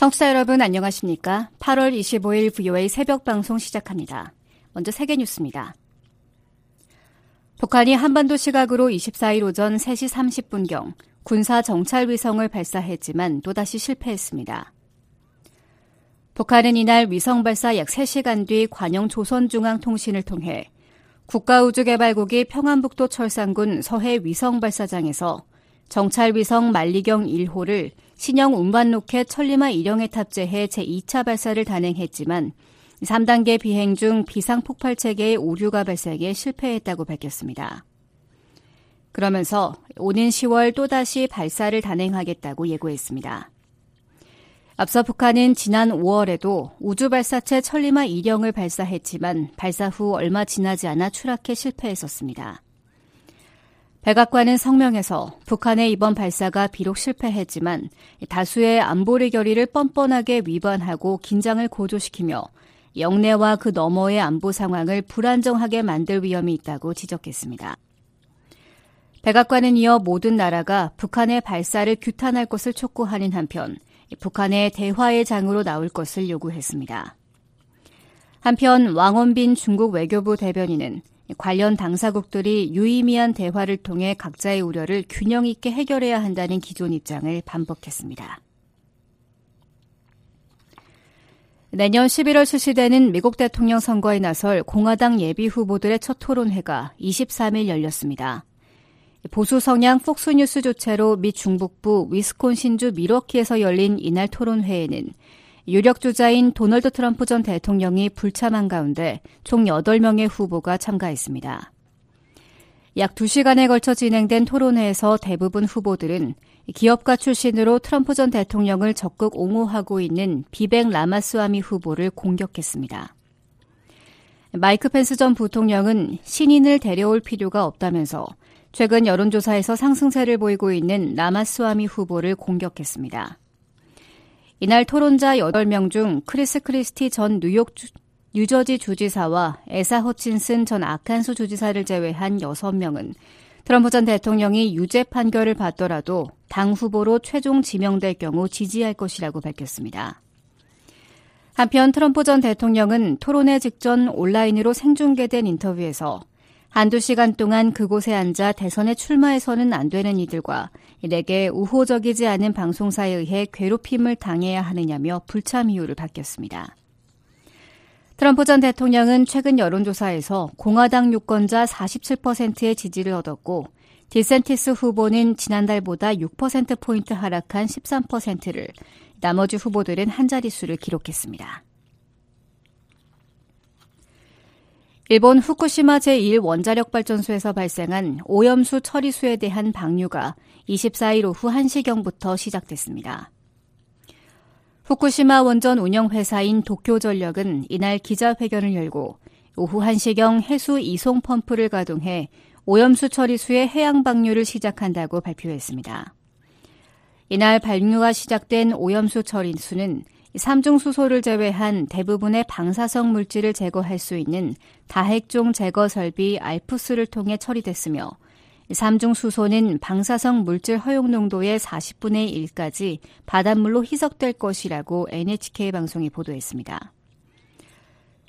청취자 여러분 안녕하십니까? 8월 25일 VOA 새벽 방송 시작합니다. 먼저 세계 뉴스입니다. 북한이 한반도 시각으로 24일 오전 3시 30분경 군사 정찰 위성을 발사했지만 또다시 실패했습니다. 북한은 이날 위성 발사 약 3시간 뒤 관영 조선중앙통신을 통해 국가우주개발국이 평안북도 철산군 서해 위성 발사장에서 정찰 위성 만리경 1호를 신형 운반 로켓 천리마 1형에 탑재해 제2차 발사를 단행했지만 3단계 비행 중 비상 폭발 체계의 오류가 발생해 실패했다고 밝혔습니다. 그러면서 오는 10월 또다시 발사를 단행하겠다고 예고했습니다. 앞서 북한은 지난 5월에도 우주발사체 천리마 1형을 발사했지만 발사 후 얼마 지나지 않아 추락해 실패했었습니다. 백악관은 성명에서 북한의 이번 발사가 비록 실패했지만 다수의 안보리 결의를 뻔뻔하게 위반하고 긴장을 고조시키며 영내와 그 너머의 안보 상황을 불안정하게 만들 위험이 있다고 지적했습니다. 백악관은 이어 모든 나라가 북한의 발사를 규탄할 것을 촉구하는 한편 북한의 대화의 장으로 나올 것을 요구했습니다. 한편 왕원빈 중국 외교부 대변인은 관련 당사국들이 유의미한 대화를 통해 각자의 우려를 균형 있게 해결해야 한다는 기존 입장을 반복했습니다. 내년 11월 실시되는 미국 대통령 선거에 나설 공화당 예비 후보들의 첫 토론회가 23일 열렸습니다. 보수 성향 폭스뉴스 조차로 미 중북부 위스콘신주 미러키에서 열린 이날 토론회에는 유력 주자인 도널드 트럼프 전 대통령이 불참한 가운데 총 8명의 후보가 참가했습니다. 약 2시간에 걸쳐 진행된 토론회에서 대부분 후보들은 기업가 출신으로 트럼프 전 대통령을 적극 옹호하고 있는 비벡 라마스와미 후보를 공격했습니다. 마이크 펜스 전 부통령은 신인을 데려올 필요가 없다면서 최근 여론조사에서 상승세를 보이고 있는 라마스와미 후보를 공격했습니다. 이날 토론자 8명 중 크리스 크리스티 전 뉴욕 주, 뉴저지 주지사와 에사 허친슨 전 아칸소 주지사를 제외한 6명은 트럼프 전 대통령이 유죄 판결을 받더라도 당 후보로 최종 지명될 경우 지지할 것이라고 밝혔습니다. 한편 트럼프 전 대통령은 토론회 직전 온라인으로 생중계된 인터뷰에서 한두 시간 동안 그곳에 앉아 대선에 출마해서는 안 되는 이들과 내게 우호적이지 않은 방송사에 의해 괴롭힘을 당해야 하느냐며 불참 이유를 밝혔습니다. 트럼프 전 대통령은 최근 여론조사에서 공화당 유권자 47%의 지지를 얻었고 디센티스 후보는 지난달보다 6%포인트 하락한 13%를 나머지 후보들은 한 자릿수를 기록했습니다. 일본 후쿠시마 제1원자력 발전소에서 발생한 오염수 처리수에 대한 방류가 24일 오후 1시경부터 시작됐습니다. 후쿠시마 원전 운영회사인 도쿄전력은 이날 기자회견을 열고 오후 1시경 해수 이송 펌프를 가동해 오염수 처리수의 해양 방류를 시작한다고 발표했습니다. 이날 방류가 시작된 오염수 처리수는 삼중 수소를 제외한 대부분의 방사성 물질을 제거할 수 있는 다핵종 제거 설비 알프스를 통해 처리됐으며 삼중 수소는 방사성 물질 허용 농도의 40분의 1까지 바닷물로 희석될 것이라고 NHK 방송이 보도했습니다.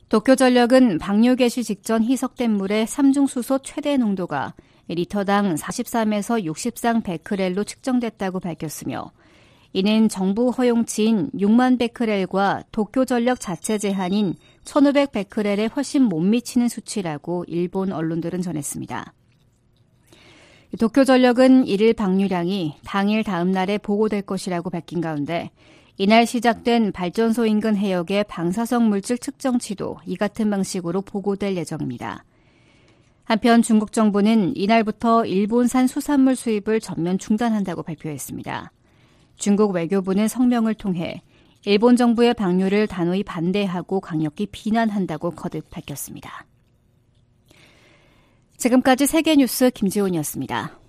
도쿄전력은 방류 개시 직전 희석된 물의 삼중 수소 최대 농도가 리터당 43에서 60상 베크렐로 측정됐다고 밝혔으며 이는 정부 허용치인 6만 베크렐과 도쿄 전력 자체 제한인 1500 베크렐에 훨씬 못 미치는 수치라고 일본 언론들은 전했습니다. 도쿄 전력은 이일 방류량이 당일 다음 날에 보고될 것이라고 밝힌 가운데 이날 시작된 발전소 인근 해역의 방사성 물질 측정치도 이 같은 방식으로 보고될 예정입니다. 한편 중국 정부는 이날부터 일본산 수산물 수입을 전면 중단한다고 발표했습니다. 중국 외교부는 성명을 통해 일본 정부의 방류를 단호히 반대하고 강력히 비난한다고 거듭 밝혔습니다. 지금까지 세계뉴스 김지훈이었습니다.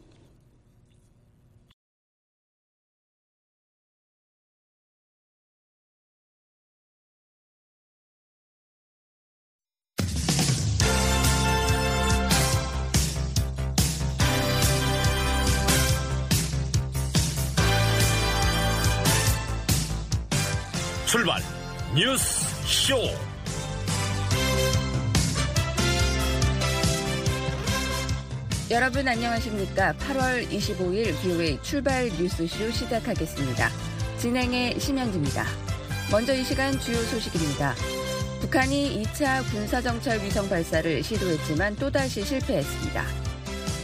뉴스 쇼. 여러분 안녕하십니까? 8월 25일 BOA 출발 뉴스쇼 시작하겠습니다. 진행의 심현지입니다. 먼저 이 시간 주요 소식입니다. 북한이 2차 군사정찰 위성 발사를 시도했지만 또다시 실패했습니다.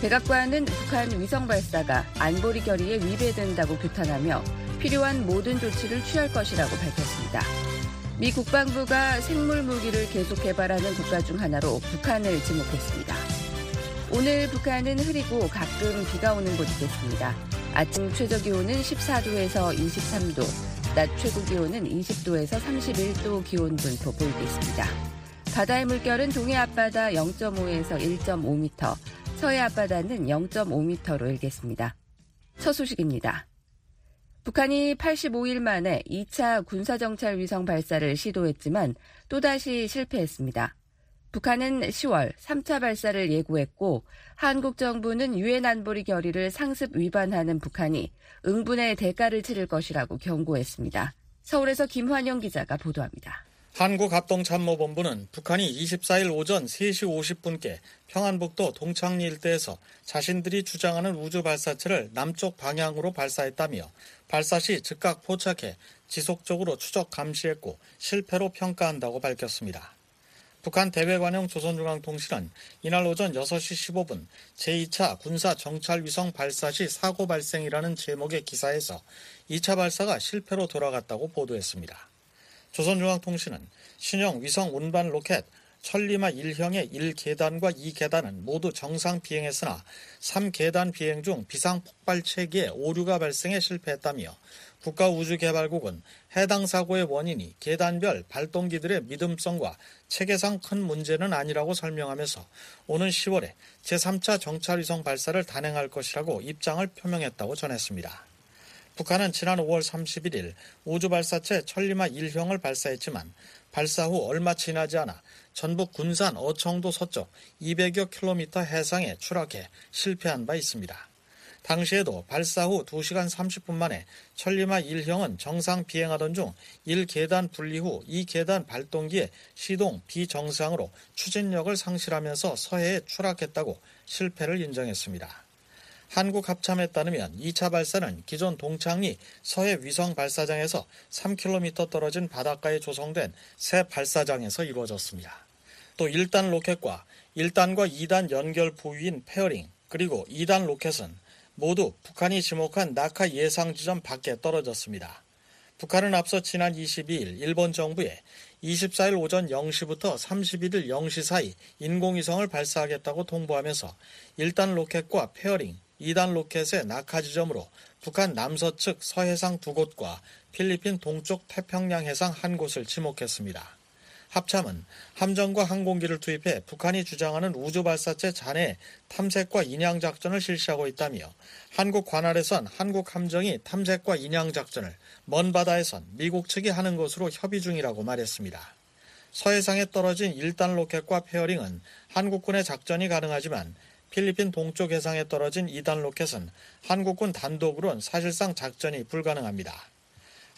백악관은 북한 위성 발사가 안보리 결의에 위배된다고 규탄하며 필요한 모든 조치를 취할 것이라고 밝혔습니다. 미 국방부가 생물 무기를 계속 개발하는 국가 중 하나로 북한을 지목했습니다. 오늘 북한은 흐리고 가끔 비가 오는 곳이겠습니다. 아침 최저 기온은 14도에서 23도, 낮 최고 기온은 20도에서 31도 기온 분포 보이겠습니다. 바다의 물결은 동해 앞바다 0.5에서 1.5m, 서해 앞바다는 0.5m로 일겠습니다. 첫 소식입니다. 북한이 85일 만에 2차 군사정찰 위성 발사를 시도했지만 또다시 실패했습니다. 북한은 10월 3차 발사를 예고했고 한국 정부는 유엔 안보리 결의를 상습 위반하는 북한이 응분의 대가를 치를 것이라고 경고했습니다. 서울에서 김환영 기자가 보도합니다. 한국합동참모본부는 북한이 24일 오전 3시 50분께 평안북도 동창리 일대에서 자신들이 주장하는 우주 발사체를 남쪽 방향으로 발사했다며 발사 시 즉각 포착해 지속적으로 추적 감시했고 실패로 평가한다고 밝혔습니다. 북한 대외관용 조선중앙통신은 이날 오전 6시 15분 제2차 군사 정찰 위성 발사 시 사고 발생이라는 제목의 기사에서 2차 발사가 실패로 돌아갔다고 보도했습니다. 조선중앙통신은 신형 위성 운반 로켓 천리마 1형의 1계단과 2계단은 모두 정상 비행했으나 3계단 비행 중 비상 폭발 체계에 오류가 발생해 실패했다며 국가우주개발국은 해당 사고의 원인이 계단별 발동기들의 믿음성과 체계상 큰 문제는 아니라고 설명하면서 오는 10월에 제3차 정찰위성 발사를 단행할 것이라고 입장을 표명했다고 전했습니다. 북한은 지난 5월 31일 우주발사체 천리마 1형을 발사했지만 발사 후 얼마 지나지 않아 전북 군산 어청도 서쪽 200여 킬로미터 해상에 추락해 실패한 바 있습니다. 당시에도 발사 후 2시간 30분 만에 천리마 1형은 정상 비행하던 중 1계단 분리 후 2계단 발동기에 시동 비정상으로 추진력을 상실하면서 서해에 추락했다고 실패를 인정했습니다. 한국 합참에 따르면 2차 발사는 기존 동창리 서해 위성 발사장에서 3km 떨어진 바닷가에 조성된 새 발사장에서 이루어졌습니다. 또 1단 로켓과 1단과 2단 연결 부위인 페어링 그리고 2단 로켓은 모두 북한이 지목한 낙하 예상 지점 밖에 떨어졌습니다. 북한은 앞서 지난 22일 일본 정부에 24일 오전 0시부터 31일 0시 사이 인공위성을 발사하겠다고 통보하면서 1단 로켓과 페어링, 2단 로켓의 낙하 지점으로 북한 남서측 서해상 두 곳과 필리핀 동쪽 태평양 해상 한 곳을 지목했습니다. 합참은 함정과 항공기를 투입해 북한이 주장하는 우주 발사체 잔해 탐색과 인양 작전을 실시하고 있다며 한국 관할에선 한국 함정이 탐색과 인양 작전을 먼 바다에선 미국 측이 하는 것으로 협의 중이라고 말했습니다. 서해상에 떨어진 1단 로켓과 페어링은 한국군의 작전이 가능하지만 필리핀 동쪽 해상에 떨어진 2단 로켓은 한국군 단독으론 사실상 작전이 불가능합니다.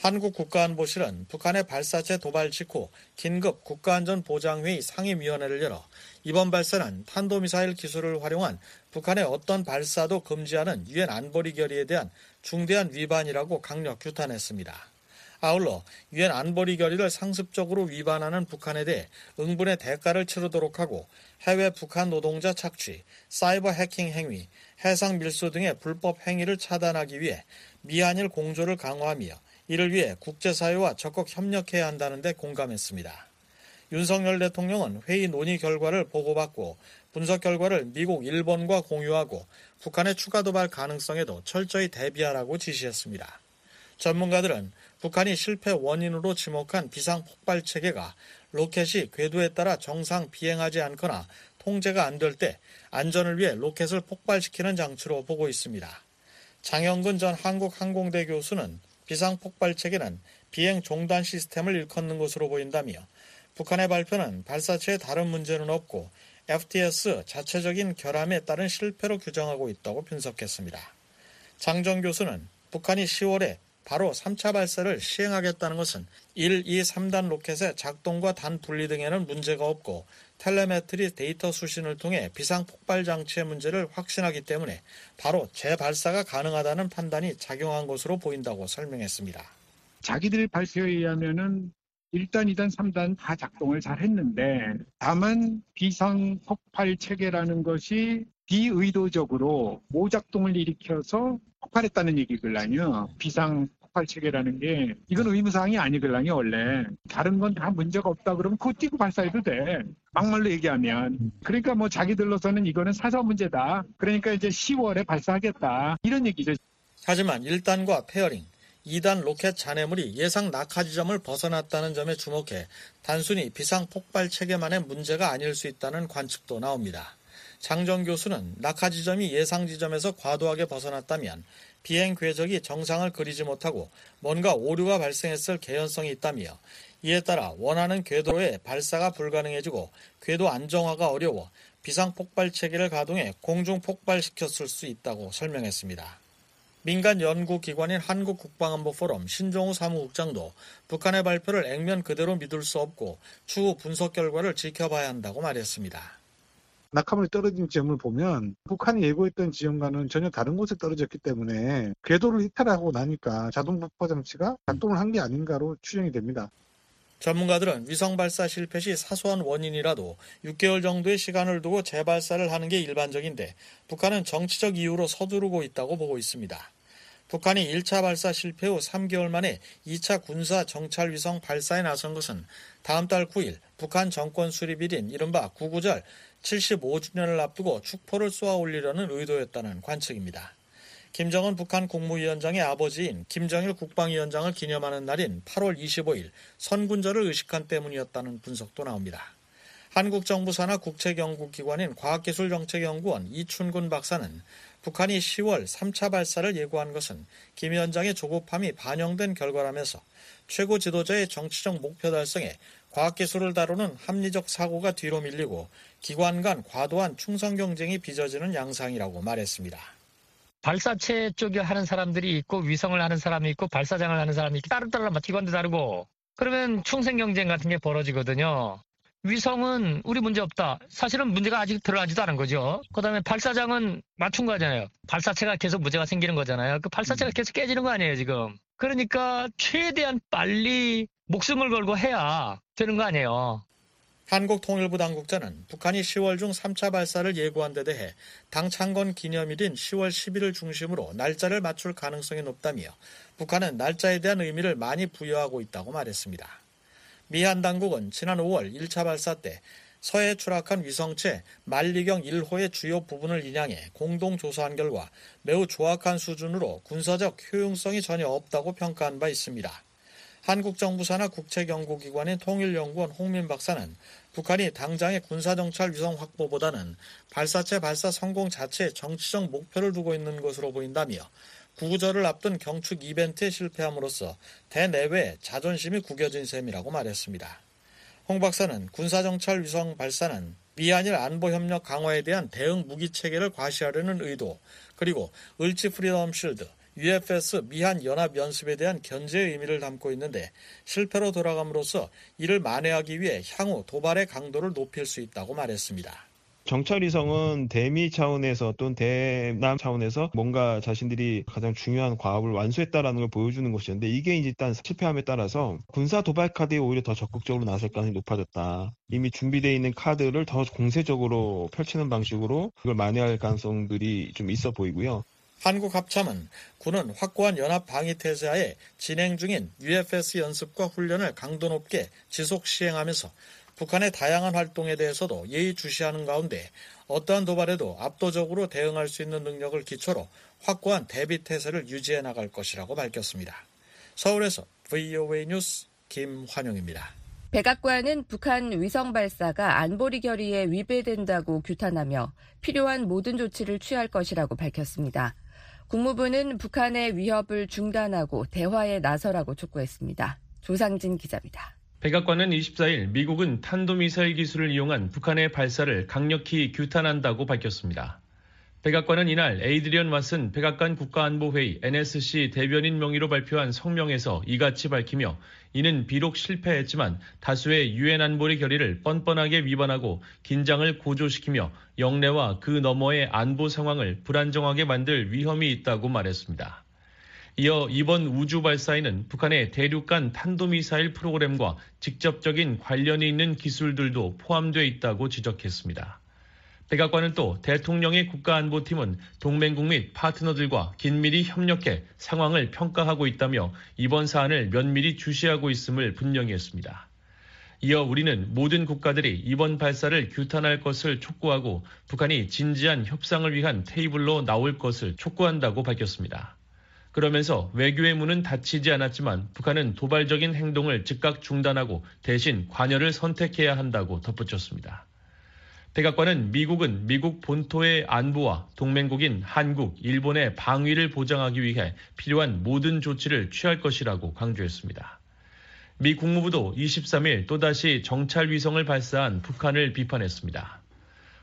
한국 국가안보실은 북한의 발사체 도발 직후 긴급 국가안전보장회의 상임위원회를 열어 이번 발사는 탄도미사일 기술을 활용한 북한의 어떤 발사도 금지하는 유엔 안보리 결의에 대한 중대한 위반이라고 강력 규탄했습니다. 아울러 유엔 안보리 결의를 상습적으로 위반하는 북한에 대해 응분의 대가를 치르도록 하고 해외 북한 노동자 착취, 사이버 해킹 행위, 해상 밀수 등의 불법 행위를 차단하기 위해 미한일 공조를 강화하며 이를 위해 국제사회와 적극 협력해야 한다는데 공감했습니다. 윤석열 대통령은 회의 논의 결과를 보고받고 분석 결과를 미국, 일본과 공유하고 북한의 추가 도발 가능성에도 철저히 대비하라고 지시했습니다. 전문가들은 북한이 실패 원인으로 지목한 비상 폭발 체계가 로켓이 궤도에 따라 정상 비행하지 않거나 통제가 안 될 때 안전을 위해 로켓을 폭발시키는 장치로 보고 있습니다. 장영근 전 한국항공대 교수는 비상폭발 체계는 비행 종단 시스템을 일컫는 것으로 보인다며 북한의 발표는 발사체에 다른 문제는 없고 FTS 자체적인 결함에 따른 실패로 규정하고 있다고 분석했습니다. 장정 교수는 북한이 10월에 바로 3차 발사를 시행하겠다는 것은 1, 2, 3단 로켓의 작동과 단 분리 등에는 문제가 없고 텔레메트리 데이터 수신을 통해 비상 폭발 장치의 문제를 확신하기 때문에 바로 재발사가 가능하다는 판단이 작용한 것으로 보인다고 설명했습니다. 자기들 발표에 의하면은 1단, 2단, 3단 다 작동을 잘 했는데 다만 비상 폭발 체계라는 것이 비의도적으로 모작동을 일으켜서 폭발했다는 얘기글라요. 비상 폭발 체계라는 게. 이건 의무사항이 아니글라요 원래. 다른 건 다 문제가 없다 그러면 그거 띄고 발사해도 돼. 막말로 얘기하면. 그러니까 뭐 자기들로서는 이거는 사서 문제다. 그러니까 이제 10월에 발사하겠다. 이런 얘기죠. 하지만 1단과 페어링 2단 로켓 잔해물이 예상 낙하 지점을 벗어났다는 점에 주목해 단순히 비상 폭발 체계만의 문제가 아닐 수 있다는 관측도 나옵니다. 장정 교수는 낙하 지점이 예상 지점에서 과도하게 벗어났다면 비행 궤적이 정상을 그리지 못하고 뭔가 오류가 발생했을 개연성이 있다며 이에 따라 원하는 궤도로의 발사가 불가능해지고 궤도 안정화가 어려워 비상 폭발 체계를 가동해 공중 폭발시켰을 수 있다고 설명했습니다. 민간 연구기관인 한국국방안보포럼 신종우 사무국장도 북한의 발표를 액면 그대로 믿을 수 없고 추후 분석 결과를 지켜봐야 한다고 말했습니다. 낙하물이 떨어진 지점을 보면 북한이 예고했던 지점과는 전혀 다른 곳에 떨어졌기 때문에 궤도를 이탈하고 나니까 자동 폭파 장치가 작동을 한 게 아닌가로 추정이 됩니다. 전문가들은 위성 발사 실패 시 사소한 원인이라도 6개월 정도의 시간을 두고 재발사를 하는 게 일반적인데 북한은 정치적 이유로 서두르고 있다고 보고 있습니다. 북한이 1차 발사 실패 후 3개월 만에 2차 군사 정찰 위성 발사에 나선 것은 다음 달 9일 북한 정권 수립일인 이른바 구구절 75주년을 앞두고 축포를 쏘아 올리려는 의도였다는 관측입니다. 김정은 북한 국무위원장의 아버지인 김정일 국방위원장을 기념하는 날인 8월 25일 선군절을 의식한 때문이었다는 분석도 나옵니다. 한국 정부 산하 국책연구기관인 과학기술정책연구원 이춘군 박사는 북한이 10월 3차 발사를 예고한 것은 김 위원장의 조급함이 반영된 결과라면서 최고 지도자의 정치적 목표 달성에 과학기술을 다루는 합리적 사고가 뒤로 밀리고 기관 간 과도한 충성 경쟁이 빚어지는 양상이라고 말했습니다. 발사체 쪽에 하는 사람들이 있고 위성을 하는 사람이 있고 발사장을 하는 사람이 있고 따로따로 기관도 다르고 그러면 충성 경쟁 같은 게 벌어지거든요. 위성은 우리 문제 없다. 사실은 문제가 아직 드러나지도 않은 거죠. 그 다음에 발사장은 맞춘 거잖아요. 발사체가 계속 문제가 생기는 거잖아요. 그 발사체가 계속 깨지는 거 아니에요, 지금. 그러니까 최대한 빨리 목숨을 걸고 해야 되는 거 아니에요. 한국통일부 당국자는 북한이 10월 중 3차 발사를 예고한 데 대해 당 창건 기념일인 10월 10일을 중심으로 날짜를 맞출 가능성이 높다며 북한은 날짜에 대한 의미를 많이 부여하고 있다고 말했습니다. 미한 당국은 지난 5월 1차 발사 때 서해에 추락한 위성체 만리경 1호의 주요 부분을 인양해 공동 조사한 결과 매우 조악한 수준으로 군사적 효용성이 전혀 없다고 평가한 바 있습니다. 한국 정부 산하 국책연구기관인 통일연구원 홍민 박사는 북한이 당장의 군사정찰 위성 확보보다는 발사체 발사 성공 자체에 정치적 목표를 두고 있는 것으로 보인다며 구구절을 앞둔 경축 이벤트에 실패함으로써 대내외 자존심이 구겨진 셈이라고 말했습니다. 홍 박사는 군사정찰 위성 발사는 미한일 안보협력 강화에 대한 대응 무기 체계를 과시하려는 의도, 그리고 을지 프리덤 실드, UFS 미한 연합 연습에 대한 견제의 의미를 담고 있는데 실패로 돌아감으로써 이를 만회하기 위해 향후 도발의 강도를 높일 수 있다고 말했습니다. 정찰위성은 대미 차원에서 또는 대남 차원에서 뭔가 자신들이 가장 중요한 과업을 완수했다라는 걸 보여주는 것이었는데 이게 이제 일단 실패함에 따라서 군사 도발 카드에 오히려 더 적극적으로 나설 가능성이 높아졌다. 이미 준비되어 있는 카드를 더 공세적으로 펼치는 방식으로 그걸 만회할 가능성들이 좀 있어 보이고요. 한국 합참은 군은 확고한 연합 방위 태세하에 진행 중인 UFS 연습과 훈련을 강도 높게 지속 시행하면서 북한의 다양한 활동에 대해서도 예의주시하는 가운데 어떠한 도발에도 압도적으로 대응할 수 있는 능력을 기초로 확고한 대비 태세를 유지해 나갈 것이라고 밝혔습니다. 서울에서 VOA 뉴스 김환영입니다. 백악관은 북한 위성 발사가 안보리 결의에 위배된다고 규탄하며 필요한 모든 조치를 취할 것이라고 밝혔습니다. 국무부는 북한의 위협을 중단하고 대화에 나서라고 촉구했습니다. 조상진 기자입니다. 백악관은 24일 미국은 탄도미사일 기술을 이용한 북한의 발사를 강력히 규탄한다고 밝혔습니다. 백악관은 이날 에이드리언 왓슨 백악관 국가안보회의 NSC 대변인 명의로 발표한 성명에서 이같이 밝히며 이는 비록 실패했지만 다수의 유엔 안보리 결의를 뻔뻔하게 위반하고 긴장을 고조시키며 영내와 그 너머의 안보 상황을 불안정하게 만들 위험이 있다고 말했습니다. 이어 이번 우주 발사에는 북한의 대륙간 탄도미사일 프로그램과 직접적인 관련이 있는 기술들도 포함되어 있다고 지적했습니다. 백악관은 또 대통령의 국가안보팀은 동맹국 및 파트너들과 긴밀히 협력해 상황을 평가하고 있다며 이번 사안을 면밀히 주시하고 있음을 분명히 했습니다. 이어 우리는 모든 국가들이 이번 발사를 규탄할 것을 촉구하고 북한이 진지한 협상을 위한 테이블로 나올 것을 촉구한다고 밝혔습니다. 그러면서 외교의 문은 닫히지 않았지만 북한은 도발적인 행동을 즉각 중단하고 대신 관여를 선택해야 한다고 덧붙였습니다. 백악관은 미국은 미국 본토의 안보와 동맹국인 한국, 일본의 방위를 보장하기 위해 필요한 모든 조치를 취할 것이라고 강조했습니다. 미 국무부도 23일 또다시 정찰 위성을 발사한 북한을 비판했습니다.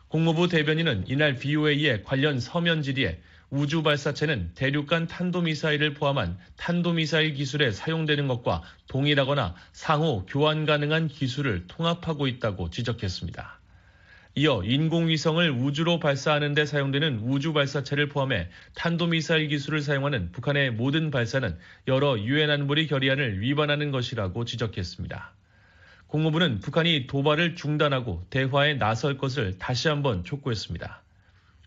국무부 대변인은 이날 BOA의 관련 서면 질의에 우주 발사체는 대륙간 탄도미사일을 포함한 탄도미사일 기술에 사용되는 것과 동일하거나 상호 교환 가능한 기술을 통합하고 있다고 지적했습니다. 이어 인공위성을 우주로 발사하는 데 사용되는 우주 발사체를 포함해 탄도미사일 기술을 사용하는 북한의 모든 발사는 여러 유엔 안보리 결의안을 위반하는 것이라고 지적했습니다. 국무부는 북한이 도발을 중단하고 대화에 나설 것을 다시 한번 촉구했습니다.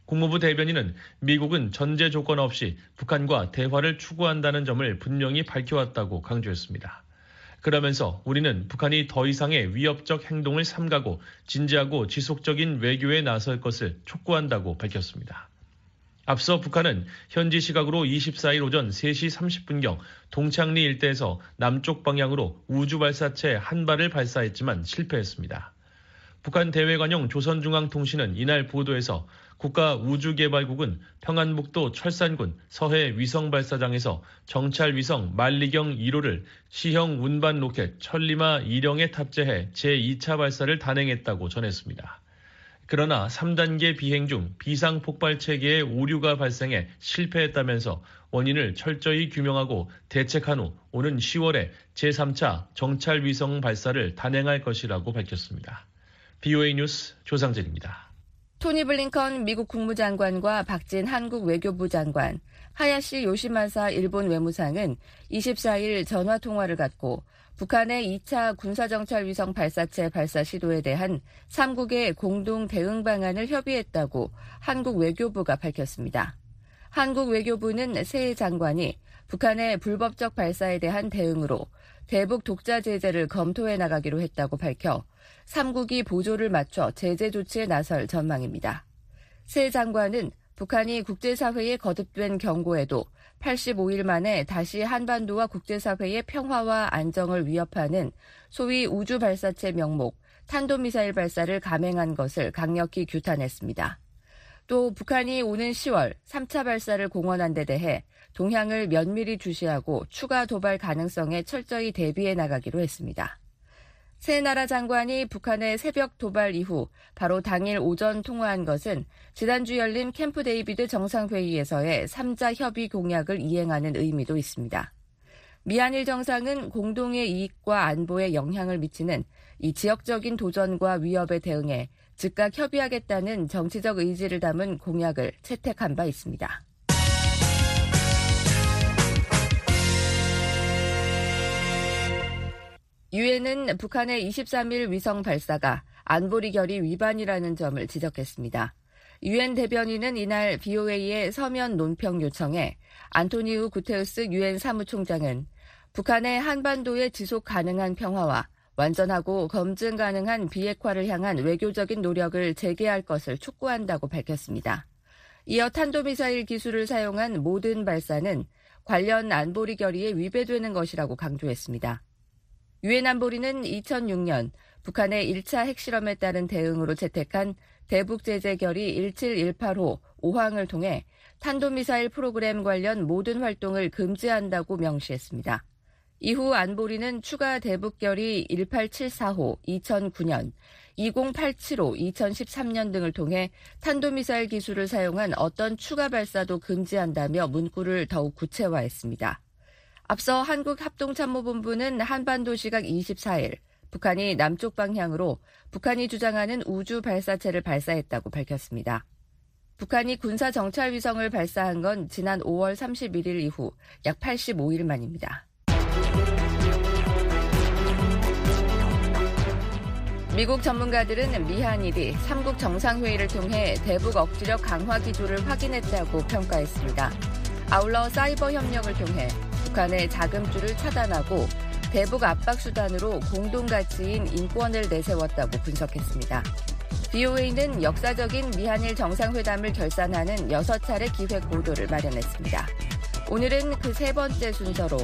국무부 대변인은 미국은 전제 조건 없이 북한과 대화를 추구한다는 점을 분명히 밝혀왔다고 강조했습니다. 그러면서 우리는 북한이 더 이상의 위협적 행동을 삼가고 진지하고 지속적인 외교에 나설 것을 촉구한다고 밝혔습니다. 앞서 북한은 현지 시각으로 24일 오전 3시 30분경 동창리 일대에서 남쪽 방향으로 우주 발사체 한 발을 발사했지만 실패했습니다. 북한 대외관용 조선중앙통신은 이날 보도에서 국가우주개발국은 평안북도 철산군 서해 위성발사장에서 정찰 위성 만리경 1호를 시형 운반 로켓 천리마 1형에 탑재해 제2차 발사를 단행했다고 전했습니다. 그러나 3단계 비행 중 비상 폭발 체계에 오류가 발생해 실패했다면서 원인을 철저히 규명하고 대책한 후 오는 10월에 제3차 정찰 위성 발사를 단행할 것이라고 밝혔습니다. BOA 뉴스 조상진입니다. 토니 블링컨 미국 국무장관과 박진 한국 외교부 장관, 하야시 요시마사 일본 외무상은 24일 전화 통화를 갖고 북한의 2차 군사정찰 위성 발사체 발사 시도에 대한 3국의 공동 대응 방안을 협의했다고 한국 외교부가 밝혔습니다. 한국 외교부는 새 장관이 북한의 불법적 발사에 대한 대응으로 대북 독자 제재를 검토해 나가기로 했다고 밝혀 3국이 보조를 맞춰 제재 조치에 나설 전망입니다. 새 장관은 북한이 국제사회에 거듭된 경고에도 85일 만에 다시 한반도와 국제사회의 평화와 안정을 위협하는 소위 우주 발사체 명목 탄도미사일 발사를 감행한 것을 강력히 규탄했습니다. 또 북한이 오는 10월 3차 발사를 공언한 데 대해 동향을 면밀히 주시하고 추가 도발 가능성에 철저히 대비해 나가기로 했습니다. 세 나라 장관이 북한의 새벽 도발 이후 바로 당일 오전 통화한 것은 지난주 열린 캠프 데이비드 정상회의에서의 3자 협의 공약을 이행하는 의미도 있습니다. 미한일 정상은 공동의 이익과 안보에 영향을 미치는 이 지역적인 도전과 위협에 대응해 즉각 협의하겠다는 정치적 의지를 담은 공약을 채택한 바 있습니다. 유엔은 북한의 23일 위성 발사가 안보리 결의 위반이라는 점을 지적했습니다. 유엔 대변인은 이날 BOA의 서면 논평 요청에 안토니우 구테우스 유엔 사무총장은 북한의 한반도의 지속 가능한 평화와 완전하고 검증 가능한 비핵화를 향한 외교적인 노력을 재개할 것을 촉구한다고 밝혔습니다. 이어 탄도미사일 기술을 사용한 모든 발사는 관련 안보리 결의에 위배되는 것이라고 강조했습니다. 유엔 안보리는 2006년 북한의 1차 핵실험에 따른 대응으로 채택한 대북 제재 결의 17185 5항을 통해 탄도미사일 프로그램 관련 모든 활동을 금지한다고 명시했습니다. 이후 안보리는 추가 대북 결의 18745 2009년 2087호 2013년 등을 통해 탄도미사일 기술을 사용한 어떤 추가 발사도 금지한다며 문구를 더욱 구체화했습니다. 앞서 한국합동참모본부는 한반도 시각 24일 북한이 남쪽 방향으로 북한이 주장하는 우주 발사체를 발사했다고 밝혔습니다. 북한이 군사 정찰 위성을 발사한 건 지난 5월 31일 이후 약 85일 만입니다. 미국 전문가들은 미한일이 3국 정상회의를 통해 대북 억지력 강화 기조를 확인했다고 평가했습니다. 아울러 사이버 협력을 통해 북한의 자금줄을 차단하고 대북 압박 수단으로 공동 가치인 인권을 내세웠다고 분석했습니다. BOA는 역사적인 미한일 정상회담을 결산하는 6차례 기획 보도를 마련했습니다. 오늘은 그 세 번째 순서로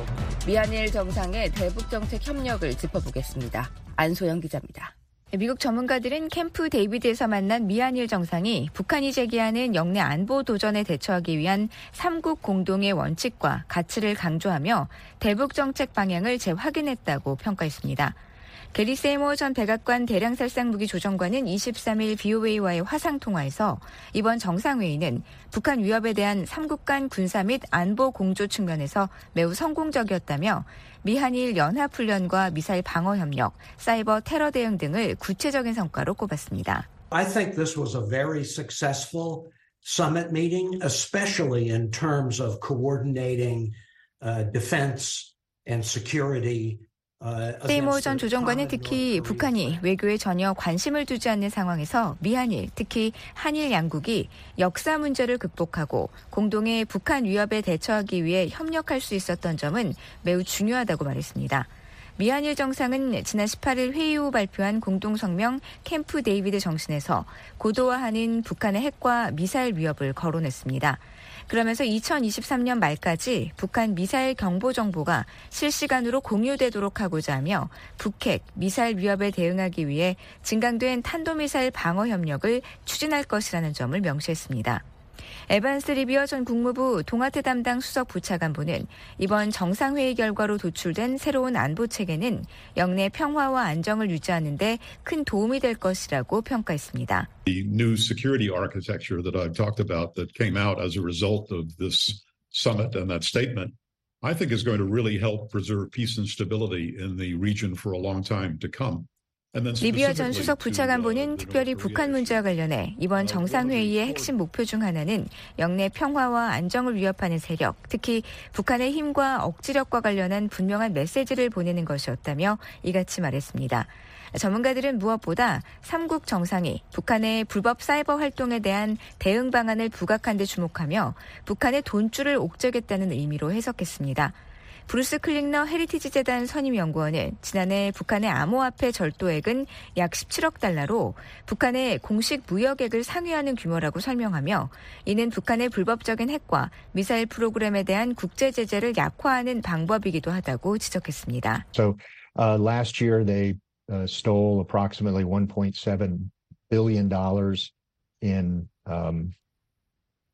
미한일 정상의 대북 정책 협력을 짚어보겠습니다. 안소영 기자입니다. 미국 전문가들은 캠프 데이비드에서 만난 미한일 정상이 북한이 제기하는 영내 안보 도전에 대처하기 위한 삼국 공동의 원칙과 가치를 강조하며 대북 정책 방향을 재확인했다고 평가했습니다. 게리 세이모 전 백악관 대량살상 무기 조정관은 23일 BOA와의 화상 통화에서 이번 정상회의는 북한 위협에 대한 3국 간 군사 및 안보 공조 측면에서 매우 성공적이었다며 미한일 연합훈련과 미사일 방어 협력, 사이버 테러 대응 등을 구체적인 성과로 꼽았습니다. I think this was a very successful summit meeting, especially in terms of coordinating uh, defense and security 세이모어 전 조정관은 특히 북한이 외교에 전혀 관심을 두지 않는 상황에서 미한일, 특히 한일 양국이 역사 문제를 극복하고 공동의 북한 위협에 대처하기 위해 협력할 수 있었던 점은 매우 중요하다고 말했습니다. 미한일 정상은 지난 18일 회의 후 발표한 공동성명 캠프 데이비드 정신에서 고도화하는 북한의 핵과 미사일 위협을 거론했습니다. 그러면서 2023년 말까지 북한 미사일 경보 정보가 실시간으로 공유되도록 하고자 하며 북핵, 미사일 위협에 대응하기 위해 증강된 탄도미사일 방어 협력을 추진할 것이라는 점을 명시했습니다. 에반스 리비어 전 국무부 동아태 담당 수석 부차관보는 이번 정상회의 결과로 도출된 새로운 안보 체계는 영내 평화와 안정을 유지하는 데 큰 도움이 될 것이라고 평가했습니다. The new security architecture that I've talked about that came out as a result of this summit and that statement I think is going to really help preserve peace and stability in the region for a long time to come. 리비아 전 수석 부차관보는 특별히 북한 문제와 관련해 이번 정상회의의 핵심 목표 중 하나는 영내 평화와 안정을 위협하는 세력, 특히 북한의 힘과 억지력과 관련한 분명한 메시지를 보내는 것이었다며 이같이 말했습니다. 전문가들은 무엇보다 삼국 정상이 북한의 불법 사이버 활동에 대한 대응 방안을 부각한 데 주목하며 북한의 돈줄을 옥죄겠다는 의미로 해석했습니다. 브루스 클링너 헤리티지 재단 선임 연구원은 지난해 북한의 암호화폐 절도액은 약 17억 달러로 북한의 공식 무역액을 상회하는 규모라고 설명하며 이는 북한의 불법적인 핵과 미사일 프로그램에 대한 국제 제재를 약화하는 방법이기도 하다고 지적했습니다. So uh, last year they uh, stole approximately 1.7 billion dollars in um,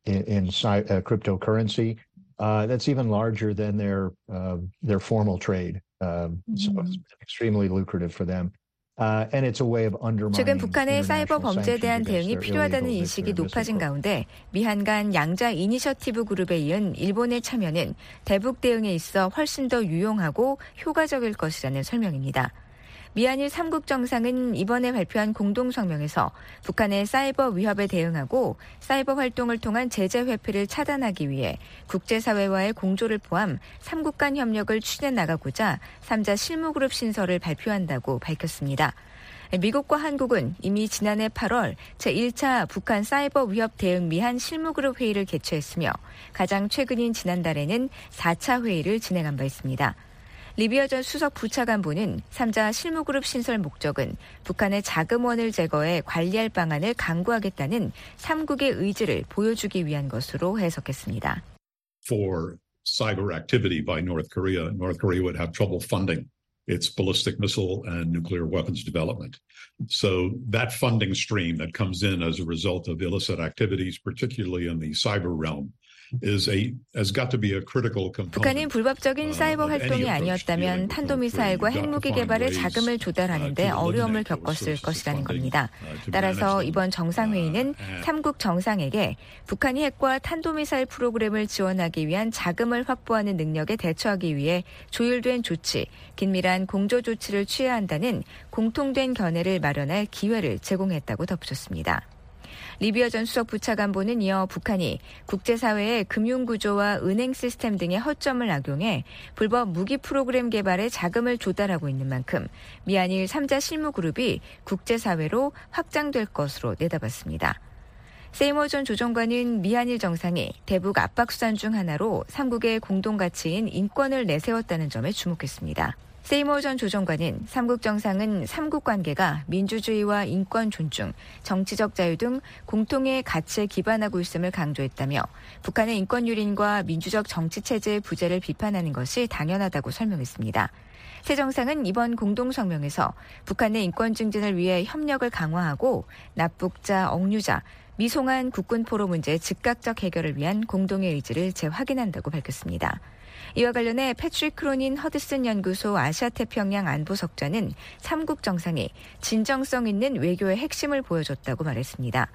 in, in uh, cryptocurrency. Uh, that's even larger than their uh, their formal trade. Um, mm-hmm. So it's extremely lucrative for them. 최근 북한의 사이버 범죄에 대한 대응이 필요하다는 인식이 높아진 가운데 미한 간 양자 이니셔티브 그룹에 이은 일본의 참여는 대북 대응에 있어 훨씬 더 유용하고 효과적일 것이라는 설명입니다. 미한일 3국 정상은 이번에 발표한 공동성명에서 북한의 사이버 위협에 대응하고 사이버 활동을 통한 제재 회피를 차단하기 위해 국제사회와의 공조를 포함 3국 간 협력을 추진해 나가고자 3자 실무그룹 신설을 발표한다고 밝혔습니다. 미국과 한국은 이미 지난해 8월 제1차 북한 사이버 위협 대응 미한 실무그룹 회의를 개최했으며 가장 최근인 지난달에는 4차 회의를 진행한 바 있습니다. 리비아 전 수석 부차관보는 3자 실무그룹 신설 목적은 북한의 자금원을 제거해 관리할 방안을 강구하겠다는 3국의 의지를 보여주기 위한 것으로 해석했습니다. For cyber activity by North Korea, North Korea would have trouble funding its ballistic missile and nuclear weapons development. So that funding stream that comes in as a result of illicit activities, particularly in the cyber realm, 북한이 불법적인 사이버 활동이 아니었다면 탄도미사일과 핵무기 개발에 자금을 조달하는데 어려움을 겪었을 것이라는 겁니다. 따라서 이번 정상회의는 3국 정상에게 북한이 핵과 탄도미사일 프로그램을 지원하기 위한 자금을 확보하는 능력에 대처하기 위해 조율된 조치, 긴밀한 공조 조치를 취해야 한다는 공통된 견해를 마련할 기회를 제공했다고 덧붙였습니다. 리비아 전 수석 부차관보는 이어 북한이 국제사회의 금융구조와 은행 시스템 등의 허점을 악용해 불법 무기 프로그램 개발에 자금을 조달하고 있는 만큼 미한일 3자 실무그룹이 국제사회로 확장될 것으로 내다봤습니다. 세이머 전 조정관은 미한일 정상이 대북 압박 수단 중 하나로 삼국의 공동 가치인 인권을 내세웠다는 점에 주목했습니다. 세이모 전 조정관은 삼국 정상은 삼국 관계가 민주주의와 인권 존중, 정치적 자유 등 공통의 가치에 기반하고 있음을 강조했다며 북한의 인권 유린과 민주적 정치 체제의 부재를 비판하는 것이 당연하다고 설명했습니다. 새 정상은 이번 공동성명에서 북한의 인권 증진을 위해 협력을 강화하고 납북자, 억류자, 미송한 국군 포로 문제 즉각적 해결을 위한 공동의 의지를 재확인한다고 밝혔습니다. 이와 관련해 패트릭 크로닌 허드슨 연구소 아시아 태평양 안보석자는 삼국 정상이 진정성 있는 외교의 핵심을 보여줬다고 말했습니다.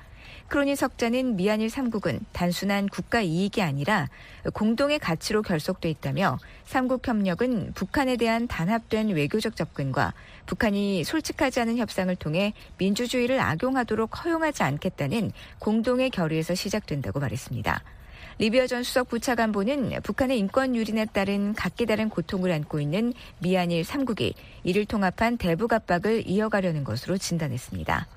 크로닌 석자는 미한일 삼국은 단순한 국가 이익이 아니라 공동의 가치로 결속돼 있다며 삼국 협력은 북한에 대한 단합된 외교적 접근과 북한이 솔직하지 않은 협상을 통해 민주주의를 악용하도록 허용하지 않겠다는 공동의 결의에서 시작된다고 말했습니다. 리비아 전 수석 부차관보는 북한의 인권 유린에 따른 각기 다른 고통을 안고 있는 미한일 3국이 이를 통합한 대북 압박을 이어가려는 것으로 진단했습니다.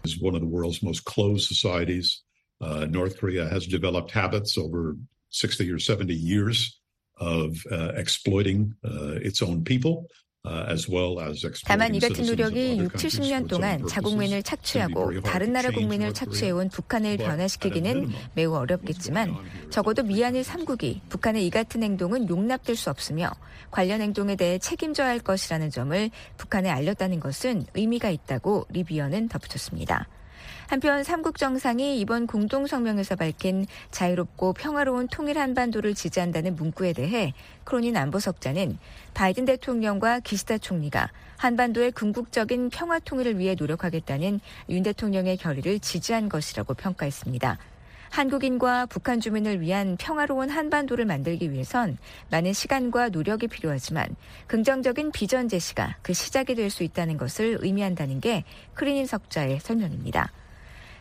Of uh, North Korea has developed habits over 60 or 70 years of uh, exploiting uh, its own people. 다만 이 같은 노력이 6, 70년 동안 자국민을 착취하고 다른 나라 국민을 착취해온 북한을 변화시키기는 매우 어렵겠지만 적어도 미얀일 3국이 북한의 이 같은 행동은 용납될 수 없으며 관련 행동에 대해 책임져야 할 것이라는 점을 북한에 알렸다는 것은 의미가 있다고 리비어는 덧붙였습니다. 한편 삼국 정상이 이번 공동성명에서 밝힌 자유롭고 평화로운 통일 한반도를 지지한다는 문구에 대해 크로닌 안보석자는 바이든 대통령과 기시다 총리가 한반도의 궁극적인 평화 통일을 위해 노력하겠다는 윤 대통령의 결의를 지지한 것이라고 평가했습니다. 한국인과 북한 주민을 위한 평화로운 한반도를 만들기 위해선 많은 시간과 노력이 필요하지만 긍정적인 비전 제시가 그 시작이 될 수 있다는 것을 의미한다는 게 크리닌 석자의 설명입니다.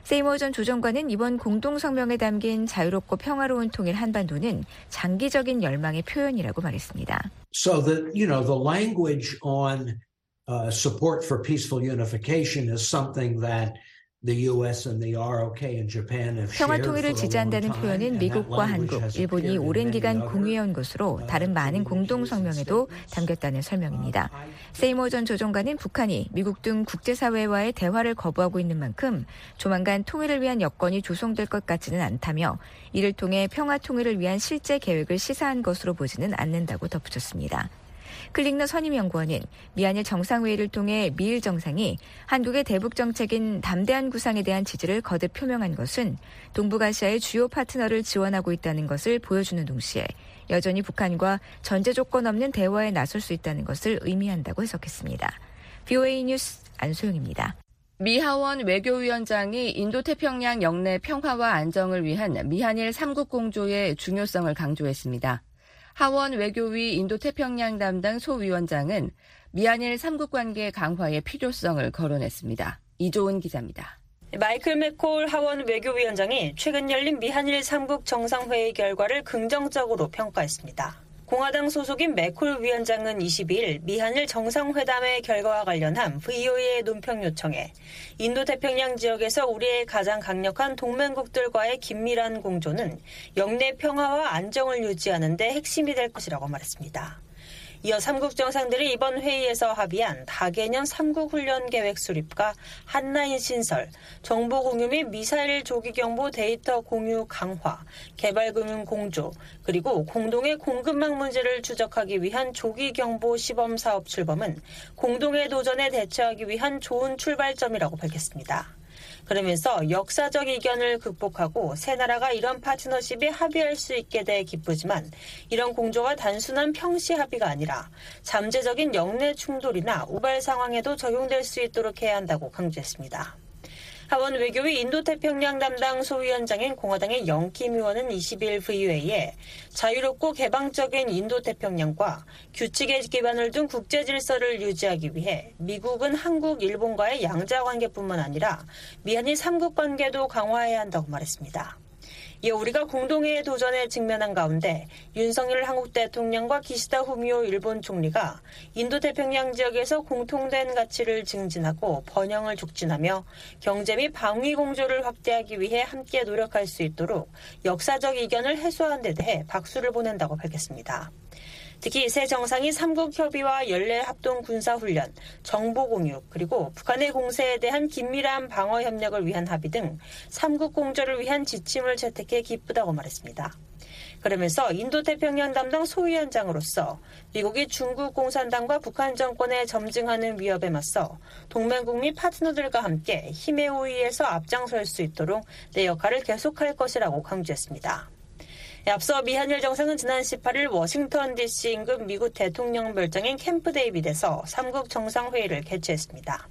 세이머 전 조정관은 이번 공동성명에 담긴 자유롭고 평화로운 통일 한반도는 장기적인 열망의 표현이라고 말했습니다. So that, you know, the language on uh, support for peaceful unification is something that 평화 통일을 지지한다는 표현은 미국과 한국, 일본이 오랜 기간 공유해온 것으로 다른 많은 공동성명에도 담겼다는 설명입니다. 세이모 전 조정관은 북한이 미국 등 국제사회와의 대화를 거부하고 있는 만큼 조만간 통일을 위한 여건이 조성될 것 같지는 않다며 이를 통해 평화 통일을 위한 실제 계획을 시사한 것으로 보지는 않는다고 덧붙였습니다. 클릭너 선임연구원은 미한일 정상회의를 통해 미일 정상이 한국의 대북 정책인 담대한 구상에 대한 지지를 거듭 표명한 것은 동북아시아의 주요 파트너를 지원하고 있다는 것을 보여주는 동시에 여전히 북한과 전제 조건 없는 대화에 나설 수 있다는 것을 의미한다고 해석했습니다. BOA 뉴스 안소영입니다. 미하원 외교위원장이 인도태평양 영내 평화와 안정을 위한 미한일 3국 공조의 중요성을 강조했습니다. 하원 외교위 인도태평양 담당 소위원장은 미한일 3국 관계 강화의 필요성을 거론했습니다. 이조은 기자입니다. 마이클 맥콜 하원 외교위원장이 최근 열린 미한일 3국 정상회의 결과를 긍정적으로 평가했습니다. 공화당 소속인 맥콜 위원장은 22일 미한일 정상회담의 결과와 관련한 VOA의 논평 요청에 인도태평양 지역에서 우리의 가장 강력한 동맹국들과의 긴밀한 공조는 영내 평화와 안정을 유지하는 데 핵심이 될 것이라고 말했습니다. 이어 3국 정상들이 이번 회의에서 합의한 다개년 3국 훈련 계획 수립과 한라인 신설, 정보 공유 및 미사일 조기 경보 데이터 공유 강화, 개발금융 공조, 그리고 공동의 공급망 문제를 추적하기 위한 조기 경보 시범 사업 출범은 공동의 도전에 대처하기 위한 좋은 출발점이라고 밝혔습니다. 그러면서 역사적 이견을 극복하고 세 나라가 이런 파트너십에 합의할 수 있게 돼 기쁘지만 이런 공조가 단순한 평시 합의가 아니라 잠재적인 영내 충돌이나 우발 상황에도 적용될 수 있도록 해야 한다고 강조했습니다. 하원 외교위 인도태평양 담당 소위원장인 공화당의 영킴 의원은 20일 VOA에 자유롭고 개방적인 인도태평양과 규칙에 기반을 둔 국제 질서를 유지하기 위해 미국은 한국, 일본과의 양자 관계뿐만 아니라 미한일 삼국 관계도 강화해야 한다고 말했습니다. 이어 우리가 공동의 도전에 직면한 가운데 윤석열 한국 대통령과 기시다 후미오 일본 총리가 인도 태평양 지역에서 공통된 가치를 증진하고 번영을 촉진하며 경제 및 방위 공조를 확대하기 위해 함께 노력할 수 있도록 역사적 이견을 해소하는 데 대해 박수를 보낸다고 밝혔습니다. 특히 새 정상이 삼국 협의와 연례 합동 군사 훈련, 정보 공유, 그리고 북한의 공세에 대한 긴밀한 방어 협력을 위한 합의 등 삼국 공조를 위한 지침을 채택해 기쁘다고 말했습니다. 그러면서 인도태평양 담당 소위원장으로서 미국이 중국 공산당과 북한 정권에 점증하는 위협에 맞서 동맹국 및 파트너들과 함께 힘의 우위에서 앞장설 수 있도록 내 역할을 계속할 것이라고 강조했습니다. 앞서 미 한일 정상은 지난 18일 워싱턴 DC 인근 미국 대통령 별장인 캠프 데이빗에서 삼국 정상회의를 개최했습니다.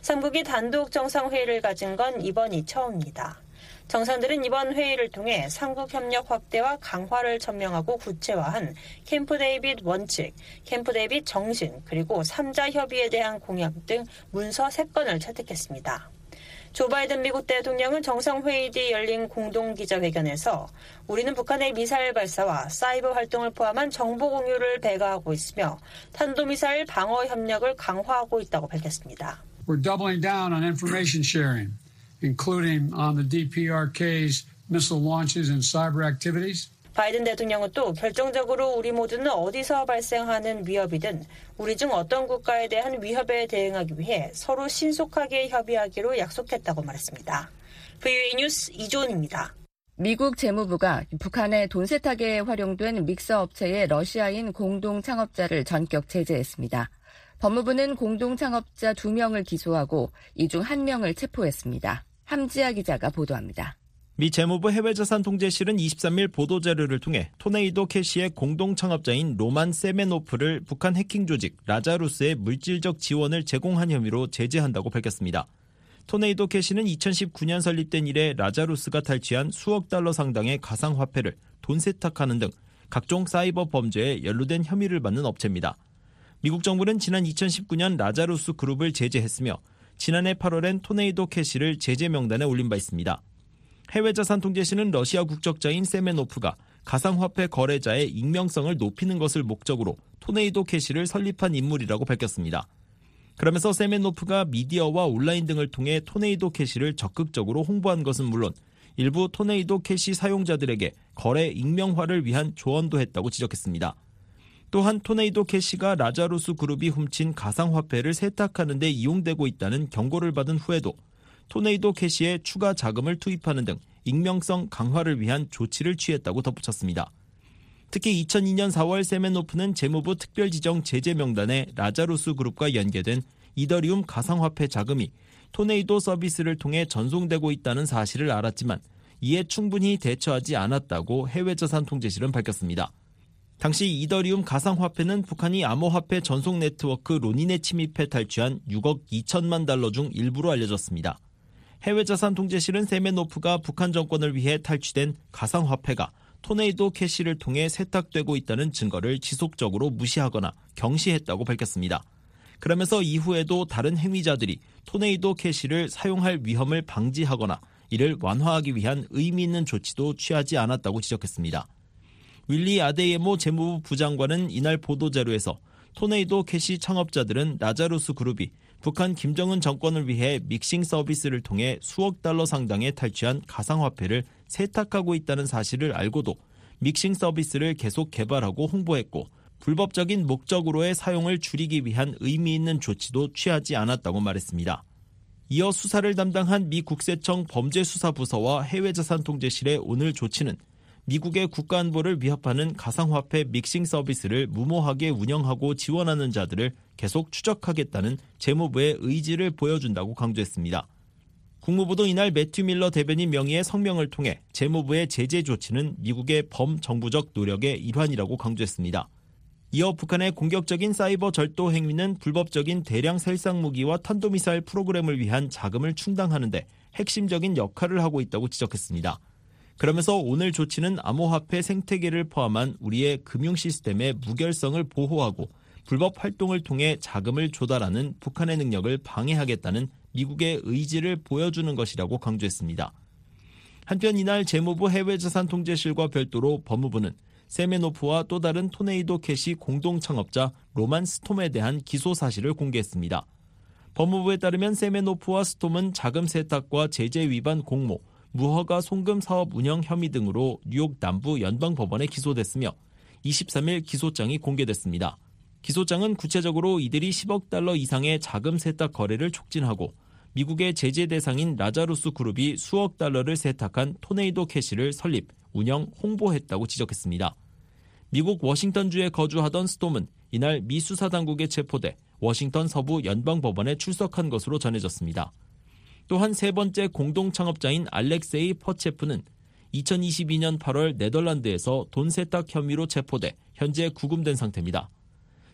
삼국이 단독 정상회의를 가진 건 이번이 처음입니다. 정상들은 이번 회의를 통해 삼국 협력 확대와 강화를 천명하고 구체화한 캠프 데이빗 원칙, 캠프 데이빗 정신, 그리고 3자 협의에 대한 공약 등 문서 3건을 채택했습니다. 조 바이든 미국 대통령은 정상회의 뒤 열린 공동기자회견에서 우리는 북한의 미사일 발사와 사이버 활동을 포함한 정보 공유를 배가하고 있으며 탄도미사일 방어 협력을 강화하고 있다고 밝혔습니다. We're doubling down on information sharing, including on the DPRK's missile launches and cyber activities. 바이든 대통령은 또 결정적으로 우리 모두는 어디서 발생하는 위협이든 우리 중 어떤 국가에 대한 위협에 대응하기 위해 서로 신속하게 협의하기로 약속했다고 말했습니다. VOA 뉴스 이조은입니다. 미국 재무부가 북한의 돈 세탁에 활용된 믹서 업체의 러시아인 공동 창업자를 전격 제재했습니다. 법무부는 공동 창업자 2명을 기소하고 이 중 1명을 체포했습니다. 함지아 기자가 보도합니다. 미 재무부 해외자산 통제실은 23일 보도자료를 통해 토네이도 캐시의 공동 창업자인 로만 세메노프를 북한 해킹 조직 라자루스에 물질적 지원을 제공한 혐의로 제재한다고 밝혔습니다. 토네이도 캐시는 2019년 설립된 이래 라자루스가 탈취한 수억 달러 상당의 가상화폐를 돈 세탁하는 등 각종 사이버 범죄에 연루된 혐의를 받는 업체입니다. 미국 정부는 지난 2019년 라자루스 그룹을 제재했으며 지난해 8월엔 토네이도 캐시를 제재 명단에 올린 바 있습니다. 해외 자산 통제실은 러시아 국적자인 세메노프가 가상화폐 거래자의 익명성을 높이는 것을 목적으로 토네이도 캐시를 설립한 인물이라고 밝혔습니다. 그러면서 세메노프가 미디어와 온라인 등을 통해 토네이도 캐시를 적극적으로 홍보한 것은 물론 일부 토네이도 캐시 사용자들에게 거래 익명화를 위한 조언도 했다고 지적했습니다. 또한 토네이도 캐시가 라자루스 그룹이 훔친 가상화폐를 세탁하는 데 이용되고 있다는 경고를 받은 후에도 토네이도 캐시에 추가 자금을 투입하는 등 익명성 강화를 위한 조치를 취했다고 덧붙였습니다. 특히 2022년 4월 세메노프는 재무부 특별지정 제재 명단에 라자루스 그룹과 연계된 이더리움 가상화폐 자금이 토네이도 서비스를 통해 전송되고 있다는 사실을 알았지만 이에 충분히 대처하지 않았다고 해외자산 통제실은 밝혔습니다. 당시 이더리움 가상화폐는 북한이 암호화폐 전송 네트워크 로닌에 침입해 탈취한 6억 2천만 달러 중 일부로 알려졌습니다. 해외자산 통제실은 세메노프가 북한 정권을 위해 탈취된 가상화폐가 토네이도 캐시를 통해 세탁되고 있다는 증거를 지속적으로 무시하거나 경시했다고 밝혔습니다. 그러면서 이후에도 다른 행위자들이 토네이도 캐시를 사용할 위험을 방지하거나 이를 완화하기 위한 의미 있는 조치도 취하지 않았다고 지적했습니다. 윌리 아데예모 재무부 부장관은 이날 보도자료에서 토네이도 캐시 창업자들은 라자루스 그룹이 북한 김정은 정권을 위해 믹싱 서비스를 통해 수억 달러 상당의 탈취한 가상화폐를 세탁하고 있다는 사실을 알고도 믹싱 서비스를 계속 개발하고 홍보했고 불법적인 목적으로의 사용을 줄이기 위한 의미 있는 조치도 취하지 않았다고 말했습니다. 이어 수사를 담당한 미 국세청 범죄수사부서와 해외자산통제실의 오늘 조치는 미국의 국가안보를 위협하는 가상화폐 믹싱 서비스를 무모하게 운영하고 지원하는 자들을 계속 추적하겠다는 재무부의 의지를 보여준다고 강조했습니다. 국무부도 이날 매튜 밀러 대변인 명의의 성명을 통해 재무부의 제재 조치는 미국의 범정부적 노력의 일환이라고 강조했습니다. 이어 북한의 공격적인 사이버 절도 행위는 불법적인 대량 살상 무기와 탄도미사일 프로그램을 위한 자금을 충당하는데 핵심적인 역할을 하고 있다고 지적했습니다. 그러면서 오늘 조치는 암호화폐 생태계를 포함한 우리의 금융 시스템의 무결성을 보호하고 불법 활동을 통해 자금을 조달하는 북한의 능력을 방해하겠다는 미국의 의지를 보여주는 것이라고 강조했습니다. 한편 이날 재무부 해외자산통제실과 별도로 법무부는 세메노프와 또 다른 토네이도 캐시 공동 창업자 로만 스톰에 대한 기소 사실을 공개했습니다. 법무부에 따르면 세메노프와 스톰은 자금 세탁과 제재 위반 공모, 무허가 송금 사업 운영 혐의 등으로 뉴욕 남부 연방 법원에 기소됐으며 23일 기소장이 공개됐습니다. 기소장은 구체적으로 이들이 10억 달러 이상의 자금 세탁 거래를 촉진하고 미국의 제재 대상인 라자루스 그룹이 수억 달러를 세탁한 토네이도 캐시를 설립, 운영, 홍보했다고 지적했습니다. 미국 워싱턴주에 거주하던 스톰은 이날 미 수사당국에 체포돼 워싱턴 서부 연방법원에 출석한 것으로 전해졌습니다. 또한 세 번째 공동 창업자인 알렉세이 퍼체프는 2022년 8월 네덜란드에서 돈 세탁 혐의로 체포돼 현재 구금된 상태입니다.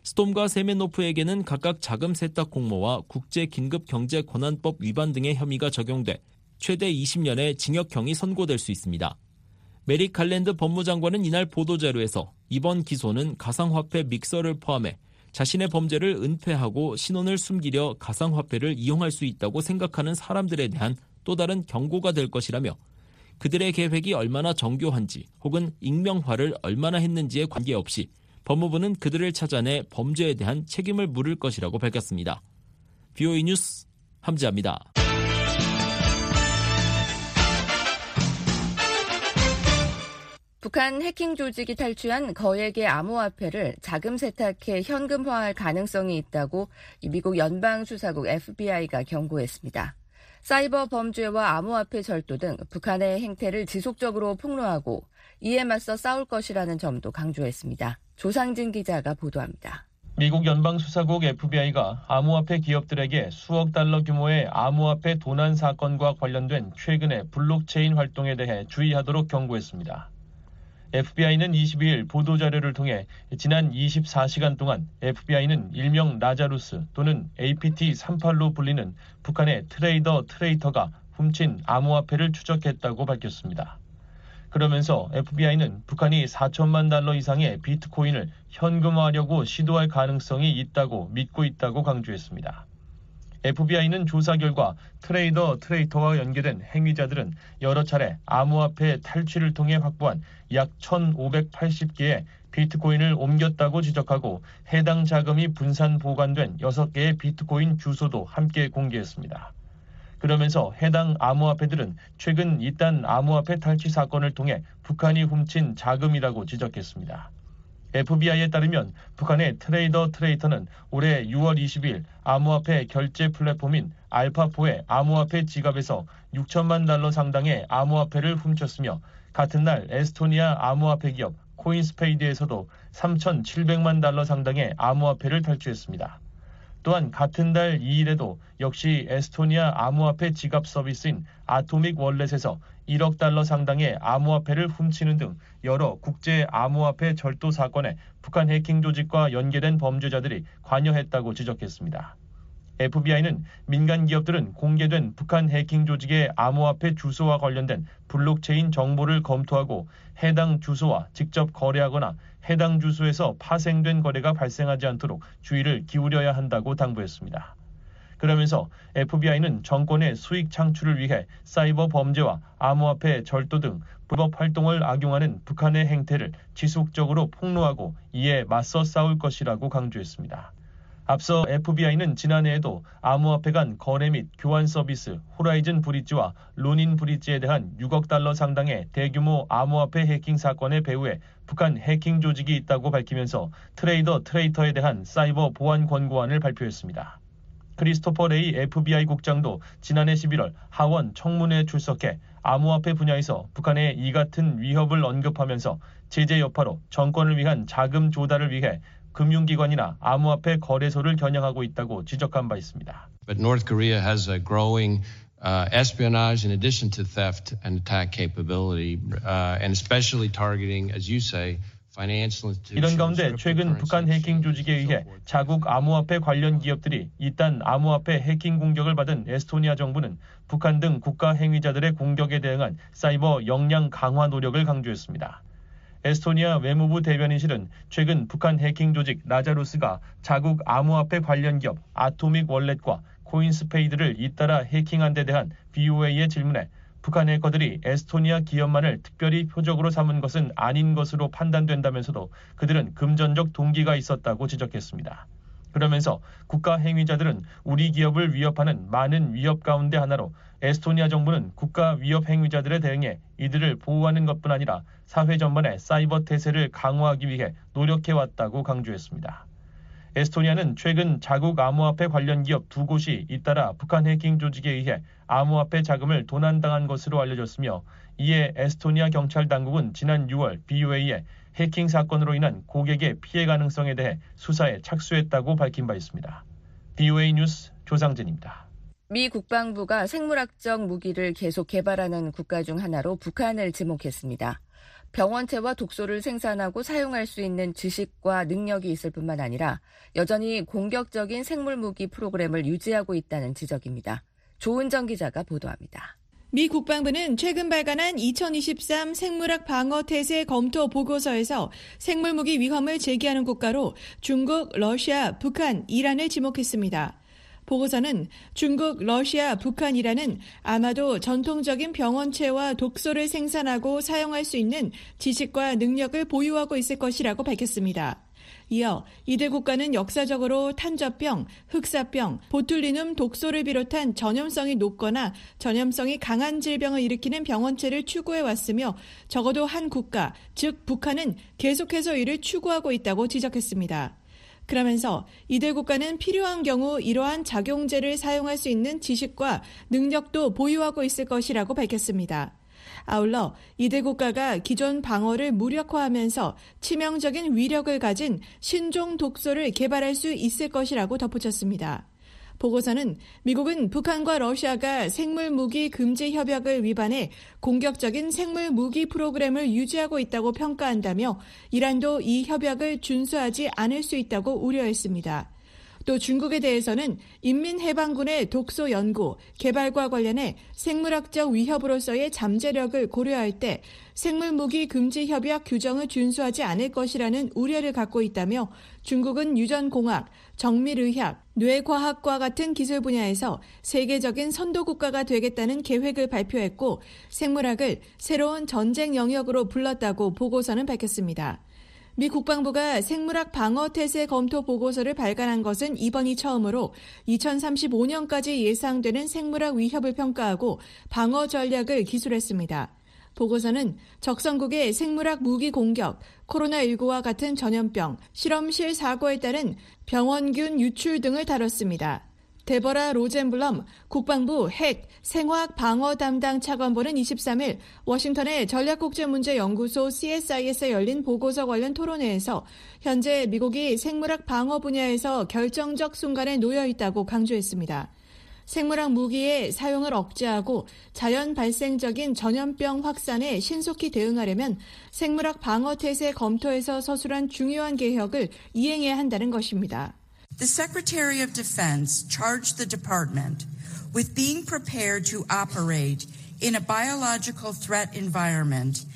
스톰과 세메노프에게는 각각 자금 세탁 공모와 국제 긴급 경제 권한법 위반 등의 혐의가 적용돼 최대 20년의 징역형이 선고될 수 있습니다. 메릭 갈랜드 법무장관은 이날 보도자료에서 이번 기소는 가상화폐 믹서를 포함해 자신의 범죄를 은폐하고 신원을 숨기려 가상화폐를 이용할 수 있다고 생각하는 사람들에 대한 또 다른 경고가 될 것이라며 그들의 계획이 얼마나 정교한지 혹은 익명화를 얼마나 했는지에 관계없이 법무부는 그들을 찾아내 범죄에 대한 책임을 물을 것이라고 밝혔습니다. BOE 뉴스 함지아입니다. 북한 해킹 조직이 탈취한 거액의 암호화폐를 자금 세탁해 현금화할 가능성이 있다고 미국 연방수사국 FBI가 경고했습니다. 사이버 범죄와 암호화폐 절도 등 북한의 행태를 지속적으로 폭로하고 이에 맞서 싸울 것이라는 점도 강조했습니다. 조상진 기자가 보도합니다. 미국 연방수사국 FBI가 암호화폐 기업들에게 수억 달러 규모의 암호화폐 도난 사건과 관련된 최근의 블록체인 활동에 대해 주의하도록 경고했습니다. FBI는 22일 보도자료를 통해 지난 24시간 동안 FBI는 일명 라자루스 또는 APT-38로 불리는 북한의 트레이더 트레이터가 훔친 암호화폐를 추적했다고 밝혔습니다. 그러면서 FBI는 북한이 4천만 달러 이상의 비트코인을 현금화하려고 시도할 가능성이 있다고 믿고 있다고 강조했습니다. FBI는 조사 결과 트레이더 트레이터와 연계된 행위자들은 여러 차례 암호화폐 탈취를 통해 확보한 약 1,580개의 비트코인을 옮겼다고 지적하고 해당 자금이 분산 보관된 6개의 비트코인 주소도 함께 공개했습니다. 그러면서 해당 암호화폐들은 최근 잇단 암호화폐 탈취 사건을 통해 북한이 훔친 자금이라고 지적했습니다. FBI에 따르면 북한의 트레이더 트레이터는 올해 6월 20일 암호화폐 결제 플랫폼인 알파포의 암호화폐 지갑에서 6천만 달러 상당의 암호화폐를 훔쳤으며 같은 날 에스토니아 암호화폐 기업 코인스페이드에서도 3,700만 달러 상당의 암호화폐를 탈취했습니다. 또한 같은 달 2일에도 역시 에스토니아 암호화폐 지갑 서비스인 아토믹 월렛에서 1억 달러 상당의 암호화폐를 훔치는 등 여러 국제 암호화폐 절도 사건에 북한 해킹 조직과 연계된 범죄자들이 관여했다고 지적했습니다. FBI는 민간 기업들은 공개된 북한 해킹 조직의 암호화폐 주소와 관련된 블록체인 정보를 검토하고 해당 주소와 직접 거래하거나 해당 주소에서 파생된 거래가 발생하지 않도록 주의를 기울여야 한다고 당부했습니다. 그러면서 FBI는 정권의 수익 창출을 위해 사이버 범죄와 암호화폐 절도 등 불법 활동을 악용하는 북한의 행태를 지속적으로 폭로하고 이에 맞서 싸울 것이라고 강조했습니다. 앞서 FBI는 지난해에도 암호화폐 간 거래 및 교환 서비스 호라이즌 브릿지와 로닌 브릿지에 대한 6억 달러 상당의 대규모 암호화폐 해킹 사건의 배후에 북한 해킹 조직이 있다고 밝히면서 트레이더 트레이터에 대한 사이버 보안 권고안을 발표했습니다. 크리스토퍼 레이 FBI 국장도 지난해 11월 하원 청문회에 출석해 암호화폐 분야에서 북한의 이 같은 위협을 언급하면서 제재 여파로 정권을 위한 자금 조달을 위해 금융기관이나 암호화폐 거래소를 겨냥하고 있다고 지적한 바 있습니다. But North Korea has a growing uh, espionage in addition to theft and attack capability, uh, and especially targeting, as you say, 이런 가운데 최근 북한 해킹 조직에 의해 자국 암호화폐 관련 기업들이 이딴 암호화폐 해킹 공격을 받은 에스토니아 정부는 북한 등 국가 행위자들의 공격에 대응한 사이버 역량 강화 노력을 강조했습니다. 에스토니아 외무부 대변인실은 최근 북한 해킹 조직 라자루스가 자국 암호화폐 관련 기업 아토믹 월렛과 코인스페이드를 잇따라 해킹한 데 대한 VOA의 질문에 북한 해커들이 에스토니아 기업만을 특별히 표적으로 삼은 것은 아닌 것으로 판단된다면서도 그들은 금전적 동기가 있었다고 지적했습니다. 그러면서 국가 행위자들은 우리 기업을 위협하는 많은 위협 가운데 하나로 에스토니아 정부는 국가 위협 행위자들에 대응해 이들을 보호하는 것뿐 아니라 사회 전반의 사이버 태세를 강화하기 위해 노력해왔다고 강조했습니다. 에스토니아는 최근 자국 암호화폐 관련 기업 두 곳이 잇따라 북한 해킹 조직에 의해 암호화폐 자금을 도난당한 것으로 알려졌으며 이에 에스토니아 경찰 당국은 지난 6월 BOA에 해킹 사건으로 인한 고객의 피해 가능성에 대해 수사에 착수했다고 밝힌 바 있습니다. BOA 뉴스 조상진입니다. 미 국방부가 생물학적 무기를 계속 개발하는 국가 중 하나로 북한을 지목했습니다. 병원체와 독소를 생산하고 사용할 수 있는 지식과 능력이 있을 뿐만 아니라 여전히 공격적인 생물 무기 프로그램을 유지하고 있다는 지적입니다. 조은정 기자가 보도합니다. 미 국방부는 최근 발간한 2023 생물학 방어 태세 검토 보고서에서 생물무기 위험을 제기하는 국가로 중국, 러시아, 북한, 이란을 지목했습니다. 보고서는 중국, 러시아, 북한이라는 아마도 전통적인 병원체와 독소를 생산하고 사용할 수 있는 지식과 능력을 보유하고 있을 것이라고 밝혔습니다. 이어 이들 국가는 역사적으로 탄저병, 흑사병, 보툴리눔 독소를 비롯한 전염성이 높거나 전염성이 강한 질병을 일으키는 병원체를 추구해 왔으며 적어도 한 국가, 즉 북한은 계속해서 이를 추구하고 있다고 지적했습니다. 그러면서 이들 국가는 필요한 경우 이러한 작용제를 사용할 수 있는 지식과 능력도 보유하고 있을 것이라고 밝혔습니다. 아울러 이들 국가가 기존 방어를 무력화하면서 치명적인 위력을 가진 신종 독소를 개발할 수 있을 것이라고 덧붙였습니다. 보고서는 미국은 북한과 러시아가 생물 무기 금지 협약을 위반해 공격적인 생물 무기 프로그램을 유지하고 있다고 평가한다며 이란도 이 협약을 준수하지 않을 수 있다고 우려했습니다. 또 중국에 대해서는 인민해방군의 독소 연구, 개발과 관련해 생물학적 위협으로서의 잠재력을 고려할 때 생물 무기 금지 협약 규정을 준수하지 않을 것이라는 우려를 갖고 있다며 중국은 유전공학, 정밀의학, 뇌과학과 같은 기술 분야에서 세계적인 선도 국가가 되겠다는 계획을 발표했고 생물학을 새로운 전쟁 영역으로 불렀다고 보고서는 밝혔습니다. 미 국방부가 생물학 방어 태세 검토 보고서를 발간한 것은 이번이 처음으로 2035년까지 예상되는 생물학 위협을 평가하고 방어 전략을 기술했습니다. 보고서는 적성국의 생물학 무기 공격, 코로나19와 같은 전염병, 실험실 사고에 따른 병원균 유출 등을 다뤘습니다. 데버라 로젠블럼 국방부 핵 생화학 방어 담당 차관보는 23일 워싱턴의 전략국제문제연구소 CSIS에 열린 보고서 관련 토론회에서 현재 미국이 생물학 방어 분야에서 결정적 순간에 놓여 있다고 강조했습니다. 생물학 무기의 사용을 억제하고 자연 발생적인 전염병 확산에 신속히 대응하려면 생물학 방어 태세 검토에서 서술한 중요한 개혁을 이행해야 한다는 것입니다. The Secretary of Defense charged the department with being prepared to operate in a biological threat environment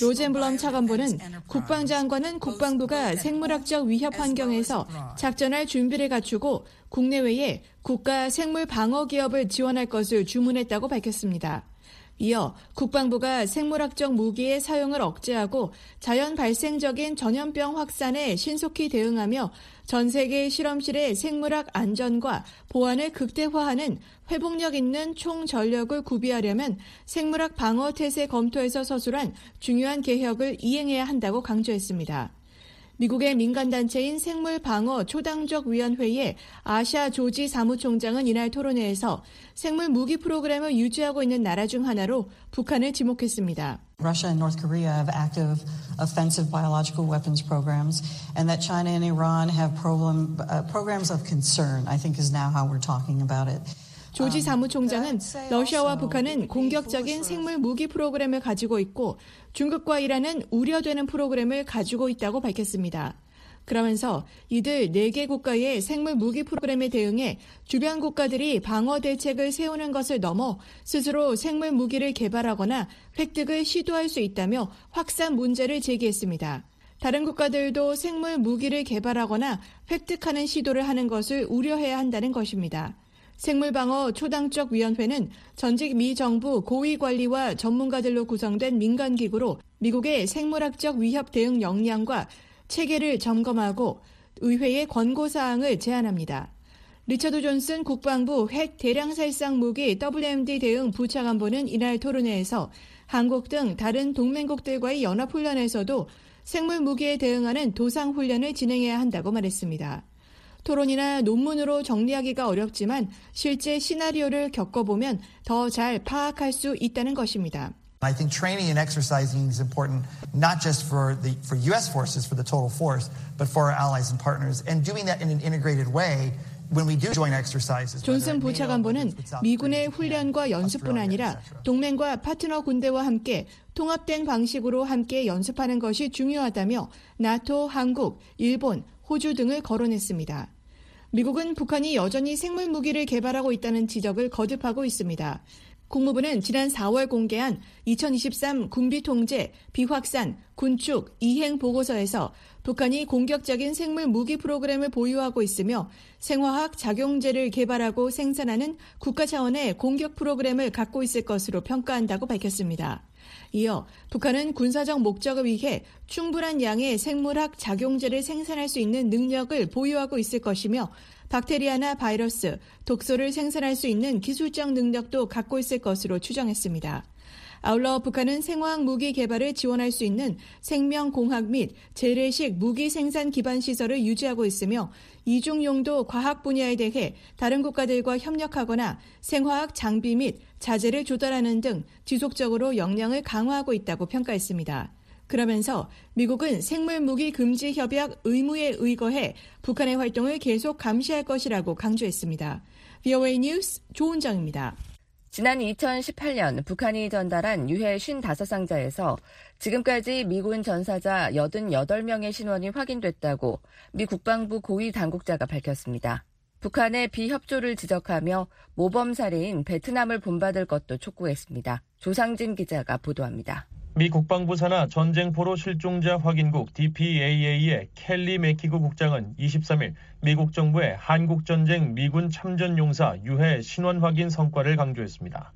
로젠블럼 차관보는 국방장관은 국방부가 생물학적 위협 환경에서 작전할 준비를 갖추고 국내외에 국가 생물 방어 기업을 지원할 것을 주문했다고 밝혔습니다. 이어 국방부가 생물학적 무기의 사용을 억제하고 자연 발생적인 전염병 확산에 신속히 대응하며 전 세계 실험실의 생물학 안전과 보안을 극대화하는 회복력 있는 총 전력을 구비하려면 생물학 방어 태세 검토에서 서술한 중요한 개혁을 이행해야 한다고 강조했습니다. 미국의 민간단체인 생물방어 초당적위원회의 아시아 조지 사무총장은 이날 토론회에서 생물 무기 프로그램을 유지하고 있는 나라 중 하나로 북한을 지목했습니다. Russia and North Korea have active offensive biological weapons programs, and that China and Iran have problem, uh, programs of concern, I think is now how we're talking about it. 조지 사무총장은 러시아와 북한은 공격적인 생물 무기 프로그램을 가지고 있고 중국과 이란은 우려되는 프로그램을 가지고 있다고 밝혔습니다. 그러면서 이들 4개 국가의 생물 무기 프로그램에 대응해 주변 국가들이 방어 대책을 세우는 것을 넘어 스스로 생물 무기를 개발하거나 획득을 시도할 수 있다며 확산 문제를 제기했습니다. 다른 국가들도 생물 무기를 개발하거나 획득하는 시도를 하는 것을 우려해야 한다는 것입니다. 생물방어 초당적 위원회는 전직 미 정부 고위 관리와 전문가들로 구성된 민간 기구로 미국의 생물학적 위협 대응 역량과 체계를 점검하고 의회에 권고 사항을 제안합니다. 리처드 존슨 국방부 핵 대량 살상 무기 WMD 대응 부차관보는 이날 토론회에서 한국 등 다른 동맹국들과의 연합훈련에서도 생물 무기에 대응하는 도상 훈련을 진행해야 한다고 말했습니다. 토론이나 논문으로 정리하기가 어렵지만 실제 시나리오를 겪어보면 더 잘 파악할 수 있다는 것입니다. I think training and exercising is important not just for the for US forces for the total force, but for our allies and partners and doing that in an integrated way 존슨 부차관보는 미군의 훈련과 연습뿐 아니라 동맹과 파트너 군대와 함께 통합된 방식으로 함께 연습하는 것이 중요하다며 나토, 한국, 일본, 호주 등을 거론했습니다. 미국은 북한이 여전히 생물 무기를 개발하고 있다는 지적을 거듭하고 있습니다. 국무부는 지난 4월 공개한 2023 군비 통제, 비확산, 군축, 이행 보고서에서 북한이 공격적인 생물 무기 프로그램을 보유하고 있으며 생화학 작용제를 개발하고 생산하는 국가 차원의 공격 프로그램을 갖고 있을 것으로 평가한다고 밝혔습니다. 이어 북한은 군사적 목적을 위해 충분한 양의 생물학 작용제를 생산할 수 있는 능력을 보유하고 있을 것이며 박테리아나 바이러스, 독소를 생산할 수 있는 기술적 능력도 갖고 있을 것으로 추정했습니다. 아울러 북한은 생화학 무기 개발을 지원할 수 있는 생명공학 및 재래식 무기 생산 기반 시설을 유지하고 있으며 이중 용도 과학 분야에 대해 다른 국가들과 협력하거나 생화학 장비 및 자재를 조달하는 등 지속적으로 역량을 강화하고 있다고 평가했습니다. 그러면서 미국은 생물 무기 금지 협약 의무에 의거해 북한의 활동을 계속 감시할 것이라고 강조했습니다. VOA 뉴스 조은정입니다. 지난 2018년 북한이 전달한 유해 55상자에서 지금까지 미군 전사자 88명의 신원이 확인됐다고 미 국방부 고위 당국자가 밝혔습니다. 북한의 비협조를 지적하며 모범 사례인 베트남을 본받을 것도 촉구했습니다. 조상진 기자가 보도합니다. 미 국방부 산하 전쟁포로 실종자 확인국 DPAA의 켈리 메키그 국장은 23일 미국 정부의 한국전쟁 미군 참전용사 유해 신원 확인 성과를 강조했습니다.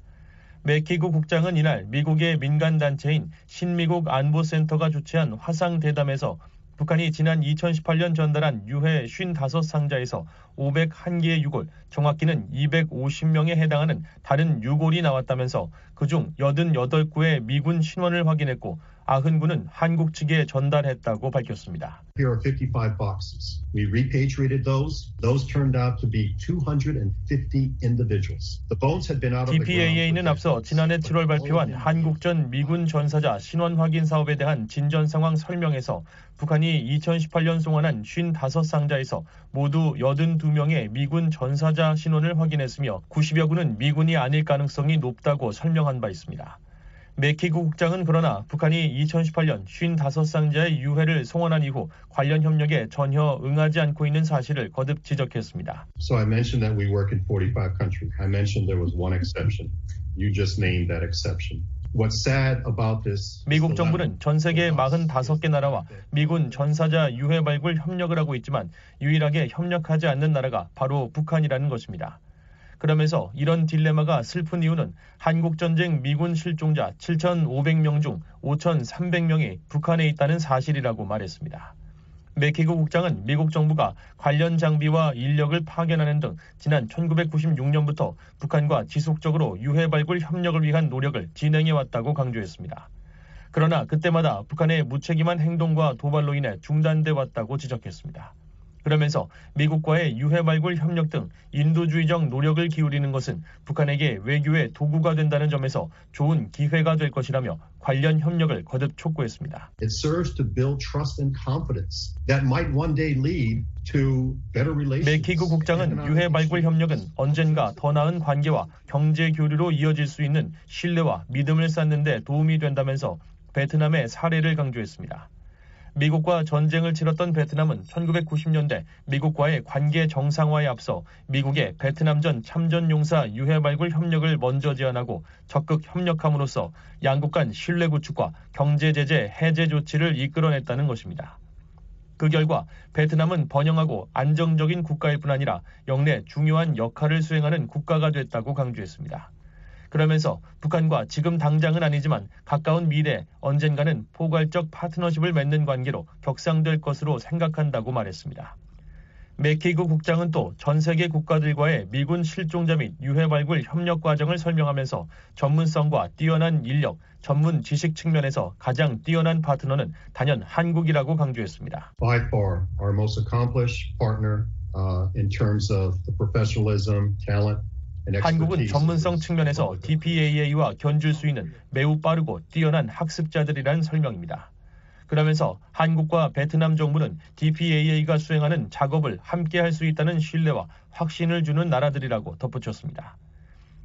메키그 국장은 이날 미국의 민간단체인 신미국 안보센터가 주최한 화상대담에서 북한이 지난 2018년 전달한 유해 55상자에서 501개의 유골, 정확히는 250명에 해당하는 다른 유골이 나왔다면서 그중 88구의 미군 신원을 확인했고 90구는 한국 측에 전달했다고 밝혔습니다. Here are 55 boxes. We repatriated those. Those turned out to be 250 individuals. The bones had been out of the. DPAA는 앞서 지난해 7월 발표한 한국 전 미군 전사자 신원 확인 사업에 대한 진전 상황 설명에서 북한이 2018년 송환한 55상자에서 모두 82명의 미군 전사자 신원을 확인했으며 90여 구는 미군이 아닐 가능성이 높다고 설명한 바 있습니다. 메키구 국장은 그러나 북한이 2018년 55상자의 유해를 송환한 이후 관련 협력에 전혀 응하지 않고 있는 사실을 거듭 지적했습니다. So I mentioned that we work in 45 countries. I mentioned there was one exception. You just named that exception. What's sad about this 미국 정부는 전 세계 45개 나라와 미군 전사자 유해 발굴 협력을 하고 있지만 유일하게 협력하지 않는 나라가 바로 북한이라는 것입니다. 그러면서 이런 딜레마가 슬픈 이유는 한국전쟁 미군 실종자 7,500명 중 5,300명이 북한에 있다는 사실이라고 말했습니다. 메키그 국장은 미국 정부가 관련 장비와 인력을 파견하는 등 지난 1996년부터 북한과 지속적으로 유해 발굴 협력을 위한 노력을 진행해 왔다고 강조했습니다. 그러나 그때마다 북한의 무책임한 행동과 도발로 인해 중단돼 왔다고 지적했습니다. 그러면서 미국과의 유해 발굴 협력 등 인도주의적 노력을 기울이는 것은 북한에게 외교의 도구가 된다는 점에서 좋은 기회가 될 것이라며 관련 협력을 거듭 촉구했습니다. It serves to build trust and confidence that might one day lead to better relations. 메키그 국장은 유해 발굴 협력은 언젠가 더 나은 관계와 경제 교류로 이어질 수 있는 신뢰와 믿음을 쌓는 데 도움이 된다면서 베트남의 사례를 강조했습니다. 미국과 전쟁을 치렀던 베트남은 1990년대 미국과의 관계 정상화에 앞서 미국의 베트남 전 참전 용사 유해 발굴 협력을 먼저 제안하고 적극 협력함으로써 양국 간 신뢰 구축과 경제 제재 해제 조치를 이끌어냈다는 것입니다. 그 결과 베트남은 번영하고 안정적인 국가일 뿐 아니라 영내 중요한 역할을 수행하는 국가가 됐다고 강조했습니다. 그러면서 북한과 지금 당장은 아니지만 가까운 미래 언젠가는 포괄적 파트너십을 맺는 관계로 격상될 것으로 생각한다고 말했습니다. 맥케이그 국장은 또 전 세계 국가들과의 미군 실종자 및 유해 발굴 협력 과정을 설명하면서 전문성과 뛰어난 인력, 전문 지식 측면에서 가장 뛰어난 파트너는 단연 한국이라고 강조했습니다. By far our most accomplished partner uh, in terms of the professionalism, talent, 한국은 전문성 측면에서 DPAA와 견줄 수 있는 매우 빠르고 뛰어난 학습자들이라는 설명입니다. 그러면서 한국과 베트남 정부는 DPAA가 수행하는 작업을 함께 할 수 있다는 신뢰와 확신을 주는 나라들이라고 덧붙였습니다.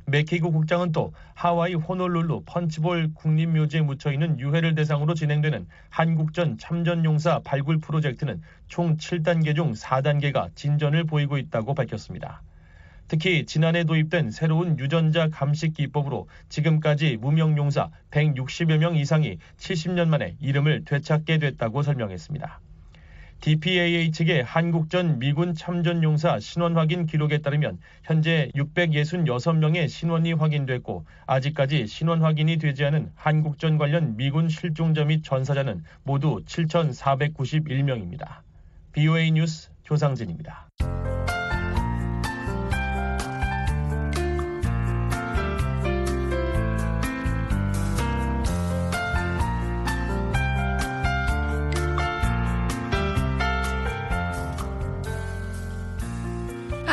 맥케이그 국장은 또 하와이 호놀룰루 펀치볼 국립묘지에 묻혀 있는 유해를 대상으로 진행되는 한국전 참전용사 발굴 프로젝트는 총 7단계 중 4단계가 진전을 보이고 있다고 밝혔습니다. 특히 지난해 도입된 새로운 유전자 감식 기법으로 지금까지 무명 용사 160여 명 이상이 70년 만에 이름을 되찾게 됐다고 설명했습니다. DPAA 측의 한국전 미군 참전 용사 신원 확인 기록에 따르면 현재 666명의 신원이 확인됐고 아직까지 신원 확인이 되지 않은 한국전 관련 미군 실종자 및 전사자는 모두 7,491명입니다. BOA 뉴스 조상진입니다.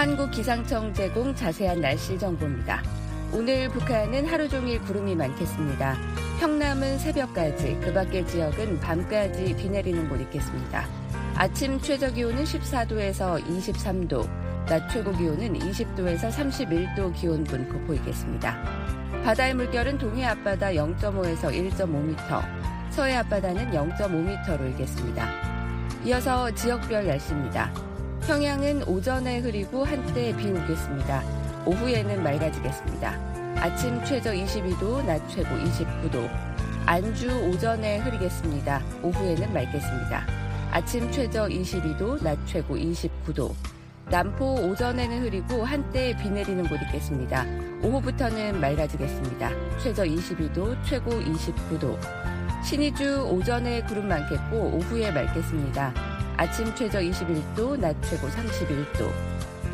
한국 기상청 제공 자세한 날씨 정보입니다. 오늘 북한은 하루 종일 구름이 많겠습니다. 평남은 새벽까지, 그 밖의 지역은 밤까지 비 내리는 곳 있겠습니다. 아침 최저 기온은 14도에서 23도, 낮 최고 기온은 20도에서 31도 기온 분포 보이겠습니다. 바다의 물결은 동해 앞바다 0.5에서 1.5m, 서해 앞바다는 0.5m로 일겠습니다. 이어서 지역별 날씨입니다. 평양은 오전에 흐리고 한때 비 오겠습니다. 오후에는 맑아지겠습니다. 아침 최저 22도, 낮 최고 29도. 안주 오전에 흐리겠습니다. 오후에는 맑겠습니다. 아침 최저 22도, 낮 최고 29도. 남포 오전에는 흐리고 한때 비 내리는 곳 있겠습니다. 오후부터는 맑아지겠습니다. 최저 22도, 최고 29도. 신의주 오전에 구름 많겠고 오후에 맑겠습니다. 아침 최저 21도, 낮 최고 31도.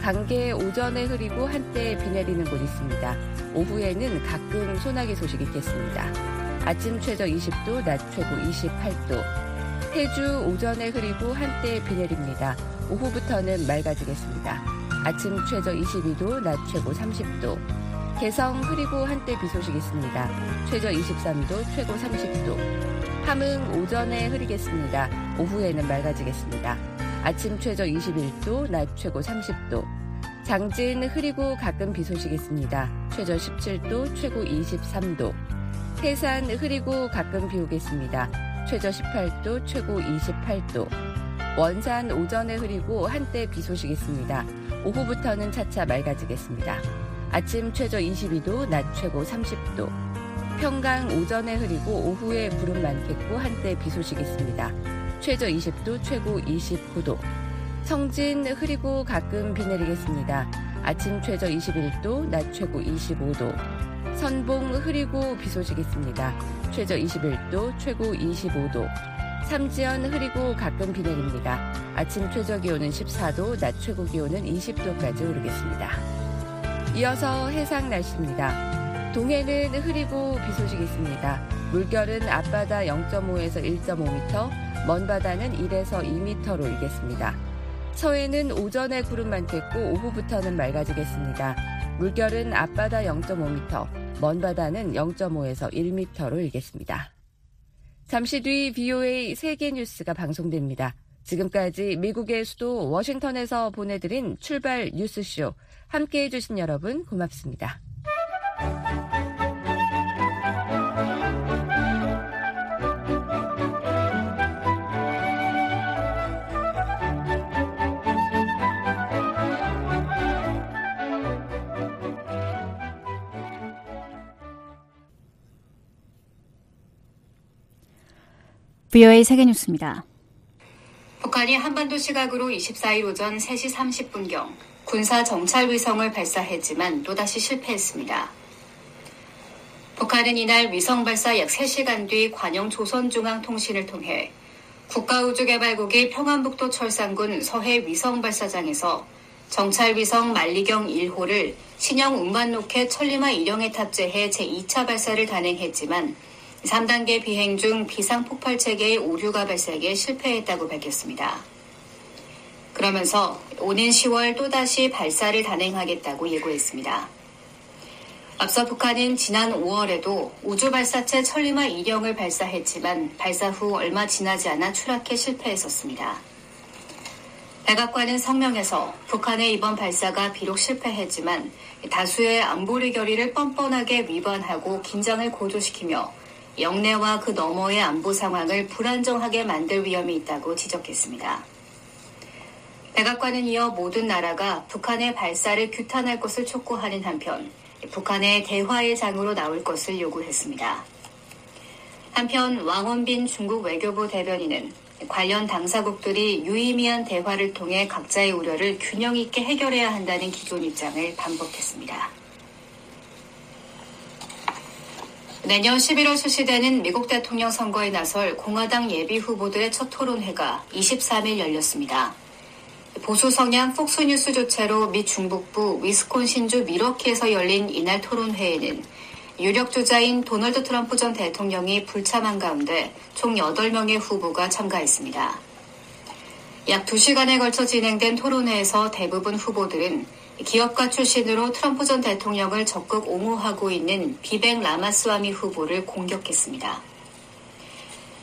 강계 오전에 흐리고 한때 비 내리는 곳 있습니다. 오후에는 가끔 소나기 소식 있겠습니다. 아침 최저 20도, 낮 최고 28도. 해주 오전에 흐리고 한때 비 내립니다. 오후부터는 맑아지겠습니다. 아침 최저 22도, 낮 최고 30도. 개성 흐리고 한때 비 소식 있습니다. 최저 23도, 최고 30도. 함흥 오전에 흐리겠습니다. 오후에는 맑아지겠습니다. 아침 최저 21도, 낮 최고 30도. 장진 흐리고 가끔 비 소식 있습니다. 최저 17도, 최고 23도. 해산 흐리고 가끔 비 오겠습니다. 최저 18도, 최고 28도. 원산 오전에 흐리고 한때 비 소식 있습니다. 오후부터는 차차 맑아지겠습니다. 아침 최저 22도, 낮 최고 30도. 평강 오전에 흐리고 오후에 구름 많겠고 한때 비 소식 있습니다. 최저 20도, 최고 29도. 성진 흐리고 가끔 비 내리겠습니다. 아침 최저 21도, 낮 최고 25도. 선봉 흐리고 비 소식 있습니다. 최저 21도, 최고 25도. 삼지연 흐리고 가끔 비 내립니다. 아침 최저 기온은 14도, 낮 최고 기온은 20도까지 오르겠습니다. 이어서 해상 날씨입니다. 동해는 흐리고 비 소식 있습니다. 물결은 앞바다 0.5에서 1.5m, 먼 바다는 1에서 2m로 일겠습니다. 서해는 오전에 구름 많겠고 오후부터는 맑아지겠습니다. 물결은 앞바다 0.5m, 먼 바다는 0.5에서 1m로 일겠습니다. 잠시 뒤 BOA 세계 뉴스가 방송됩니다. 지금까지 미국의 수도 워싱턴에서 보내드린 출발 뉴스쇼 함께 해 주신 여러분 고맙습니다. VOA 세계뉴스입니다. 북한이 한반도 시각으로 24일 오전 3시 30분경 군사 정찰 위성을 발사했지만 또다시 실패했습니다. 북한은 이날 위성 발사 약 3시간 뒤 관영 조선중앙통신을 통해 국가우주개발국이 평안북도 철산군 서해 위성 발사장에서 정찰 위성 만리경 1호를 신형 운반 로켓 천리마 1형에 탑재해 제2차 발사를 단행했지만 3단계 비행 중 비상 폭발 체계의 오류가 발생해 실패했다고 밝혔습니다. 그러면서 오는 10월 또다시 발사를 단행하겠다고 예고했습니다. 앞서 북한은 지난 5월에도 우주 발사체 천리마 2형을 발사했지만 발사 후 얼마 지나지 않아 추락해 실패했었습니다. 백악관은 성명에서 북한의 이번 발사가 비록 실패했지만 다수의 안보리 결의를 뻔뻔하게 위반하고 긴장을 고조시키며 영내와 그 너머의 안보 상황을 불안정하게 만들 위험이 있다고 지적했습니다. 백악관은 이어 모든 나라가 북한의 발사를 규탄할 것을 촉구하는 한편 북한의 대화의 장으로 나올 것을 요구했습니다. 한편 왕원빈 중국 외교부 대변인은 관련 당사국들이 유의미한 대화를 통해 각자의 우려를 균형 있게 해결해야 한다는 기존 입장을 반복했습니다. 내년 11월 실시되는 미국 대통령 선거에 나설 공화당 예비 후보들의 첫 토론회가 23일 열렸습니다. 보수 성향 폭스뉴스 조차로 미 중북부 위스콘신주 미러키에서 열린 이날 토론회에는 유력 주자인 도널드 트럼프 전 대통령이 불참한 가운데 총 8명의 후보가 참가했습니다. 약 2시간에 걸쳐 진행된 토론회에서 대부분 후보들은 기업가 출신으로 트럼프 전 대통령을 적극 옹호하고 있는 비백 라마스와미 후보를 공격했습니다.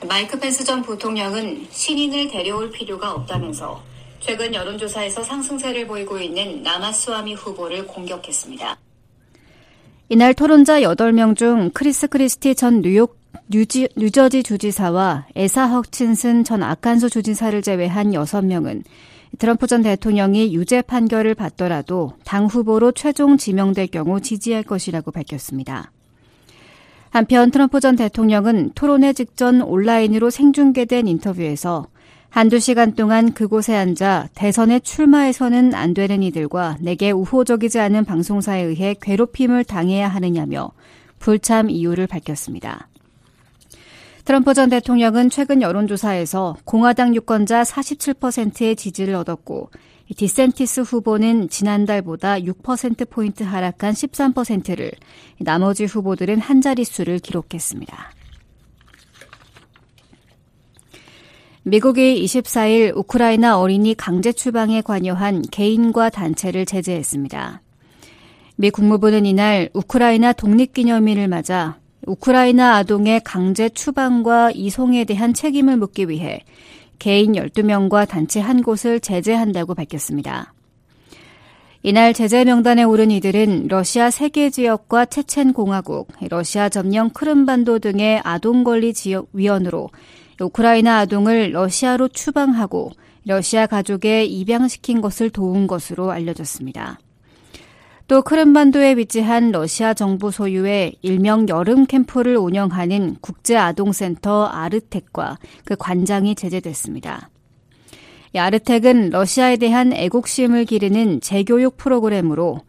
마이크 펜스 전 부통령은 신인을 데려올 필요가 없다면서 최근 여론조사에서 상승세를 보이고 있는 라마스와미 후보를 공격했습니다. 이날 토론자 8명 중 크리스 크리스티 전 뉴욕 뉴지, 뉴저지 주지사와 에이사 허친슨 전 아칸소 주지사를 제외한 6명은 트럼프 전 대통령이 유죄 판결을 받더라도 당 후보로 최종 지명될 경우 지지할 것이라고 밝혔습니다. 한편 트럼프 전 대통령은 토론회 직전 온라인으로 생중계된 인터뷰에서 한두 시간 동안 그곳에 앉아 대선에 출마해서는 안 되는 이들과 내게 우호적이지 않은 방송사에 의해 괴롭힘을 당해야 하느냐며 불참 이유를 밝혔습니다. 트럼프 전 대통령은 최근 여론조사에서 공화당 유권자 47%의 지지를 얻었고 디센티스 후보는 지난달보다 6%포인트 하락한 13%를 나머지 후보들은 한 자릿수를 기록했습니다. 미국이 24일 우크라이나 어린이 강제 추방에 관여한 개인과 단체를 제재했습니다. 미 국무부는 이날 우크라이나 독립기념일을 맞아 우크라이나 아동의 강제 추방과 이송에 대한 책임을 묻기 위해 개인 12명과 단체 한 곳을 제재한다고 밝혔습니다. 이날 제재 명단에 오른 이들은 러시아 세계 지역과 체첸 공화국, 러시아 점령 크림반도 등의 아동 권리 지역 위원으로 우크라이나 아동을 러시아로 추방하고 러시아 가족에 입양시킨 것을 도운 것으로 알려졌습니다. 또 크림반도에 위치한 러시아 정부 소유의 일명 여름 캠프를 운영하는 국제아동센터 아르텍과 그 관장이 제재됐습니다. 아르텍은 러시아에 대한 애국심을 기르는 재교육 프로그램으로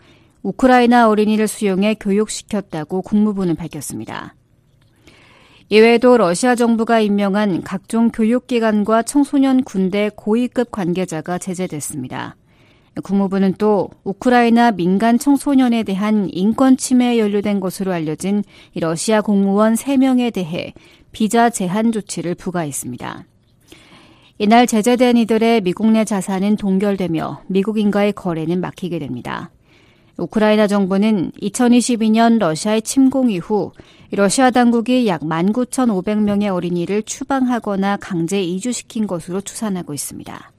우크라이나 어린이를 수용해 교육시켰다고 국무부는 밝혔습니다. 이외에도 러시아 정부가 임명한 각종 교육기관과 청소년 군대 고위급 관계자가 제재됐습니다. 국무부는 또 우크라이나 민간 청소년에 대한 인권 침해에 연루된 것으로 알려진 러시아 공무원 3명에 대해 비자 제한 조치를 부과했습니다. 이날 제재된 이들의 미국 내 자산은 동결되며 미국인과의 거래는 막히게 됩니다. 우크라이나 정부는 2022년 러시아의 침공 이후 러시아 당국이 약 19,500명의 어린이를 추방하거나 강제 이주시킨 것으로 추산하고 있습니다.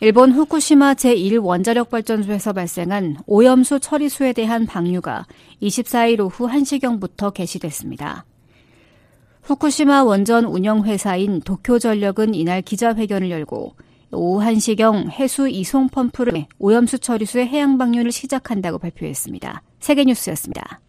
일본 후쿠시마 제1원자력 발전소에서 발생한 오염수 처리수에 대한 방류가 24일 오후 1시경부터 개시됐습니다. 후쿠시마 원전 운영회사인 도쿄전력은 이날 기자회견을 열고 오후 1시경 해수 이송 펌프를 오염수 처리수의 해양 방류를 시작한다고 발표했습니다. 세계뉴스였습니다.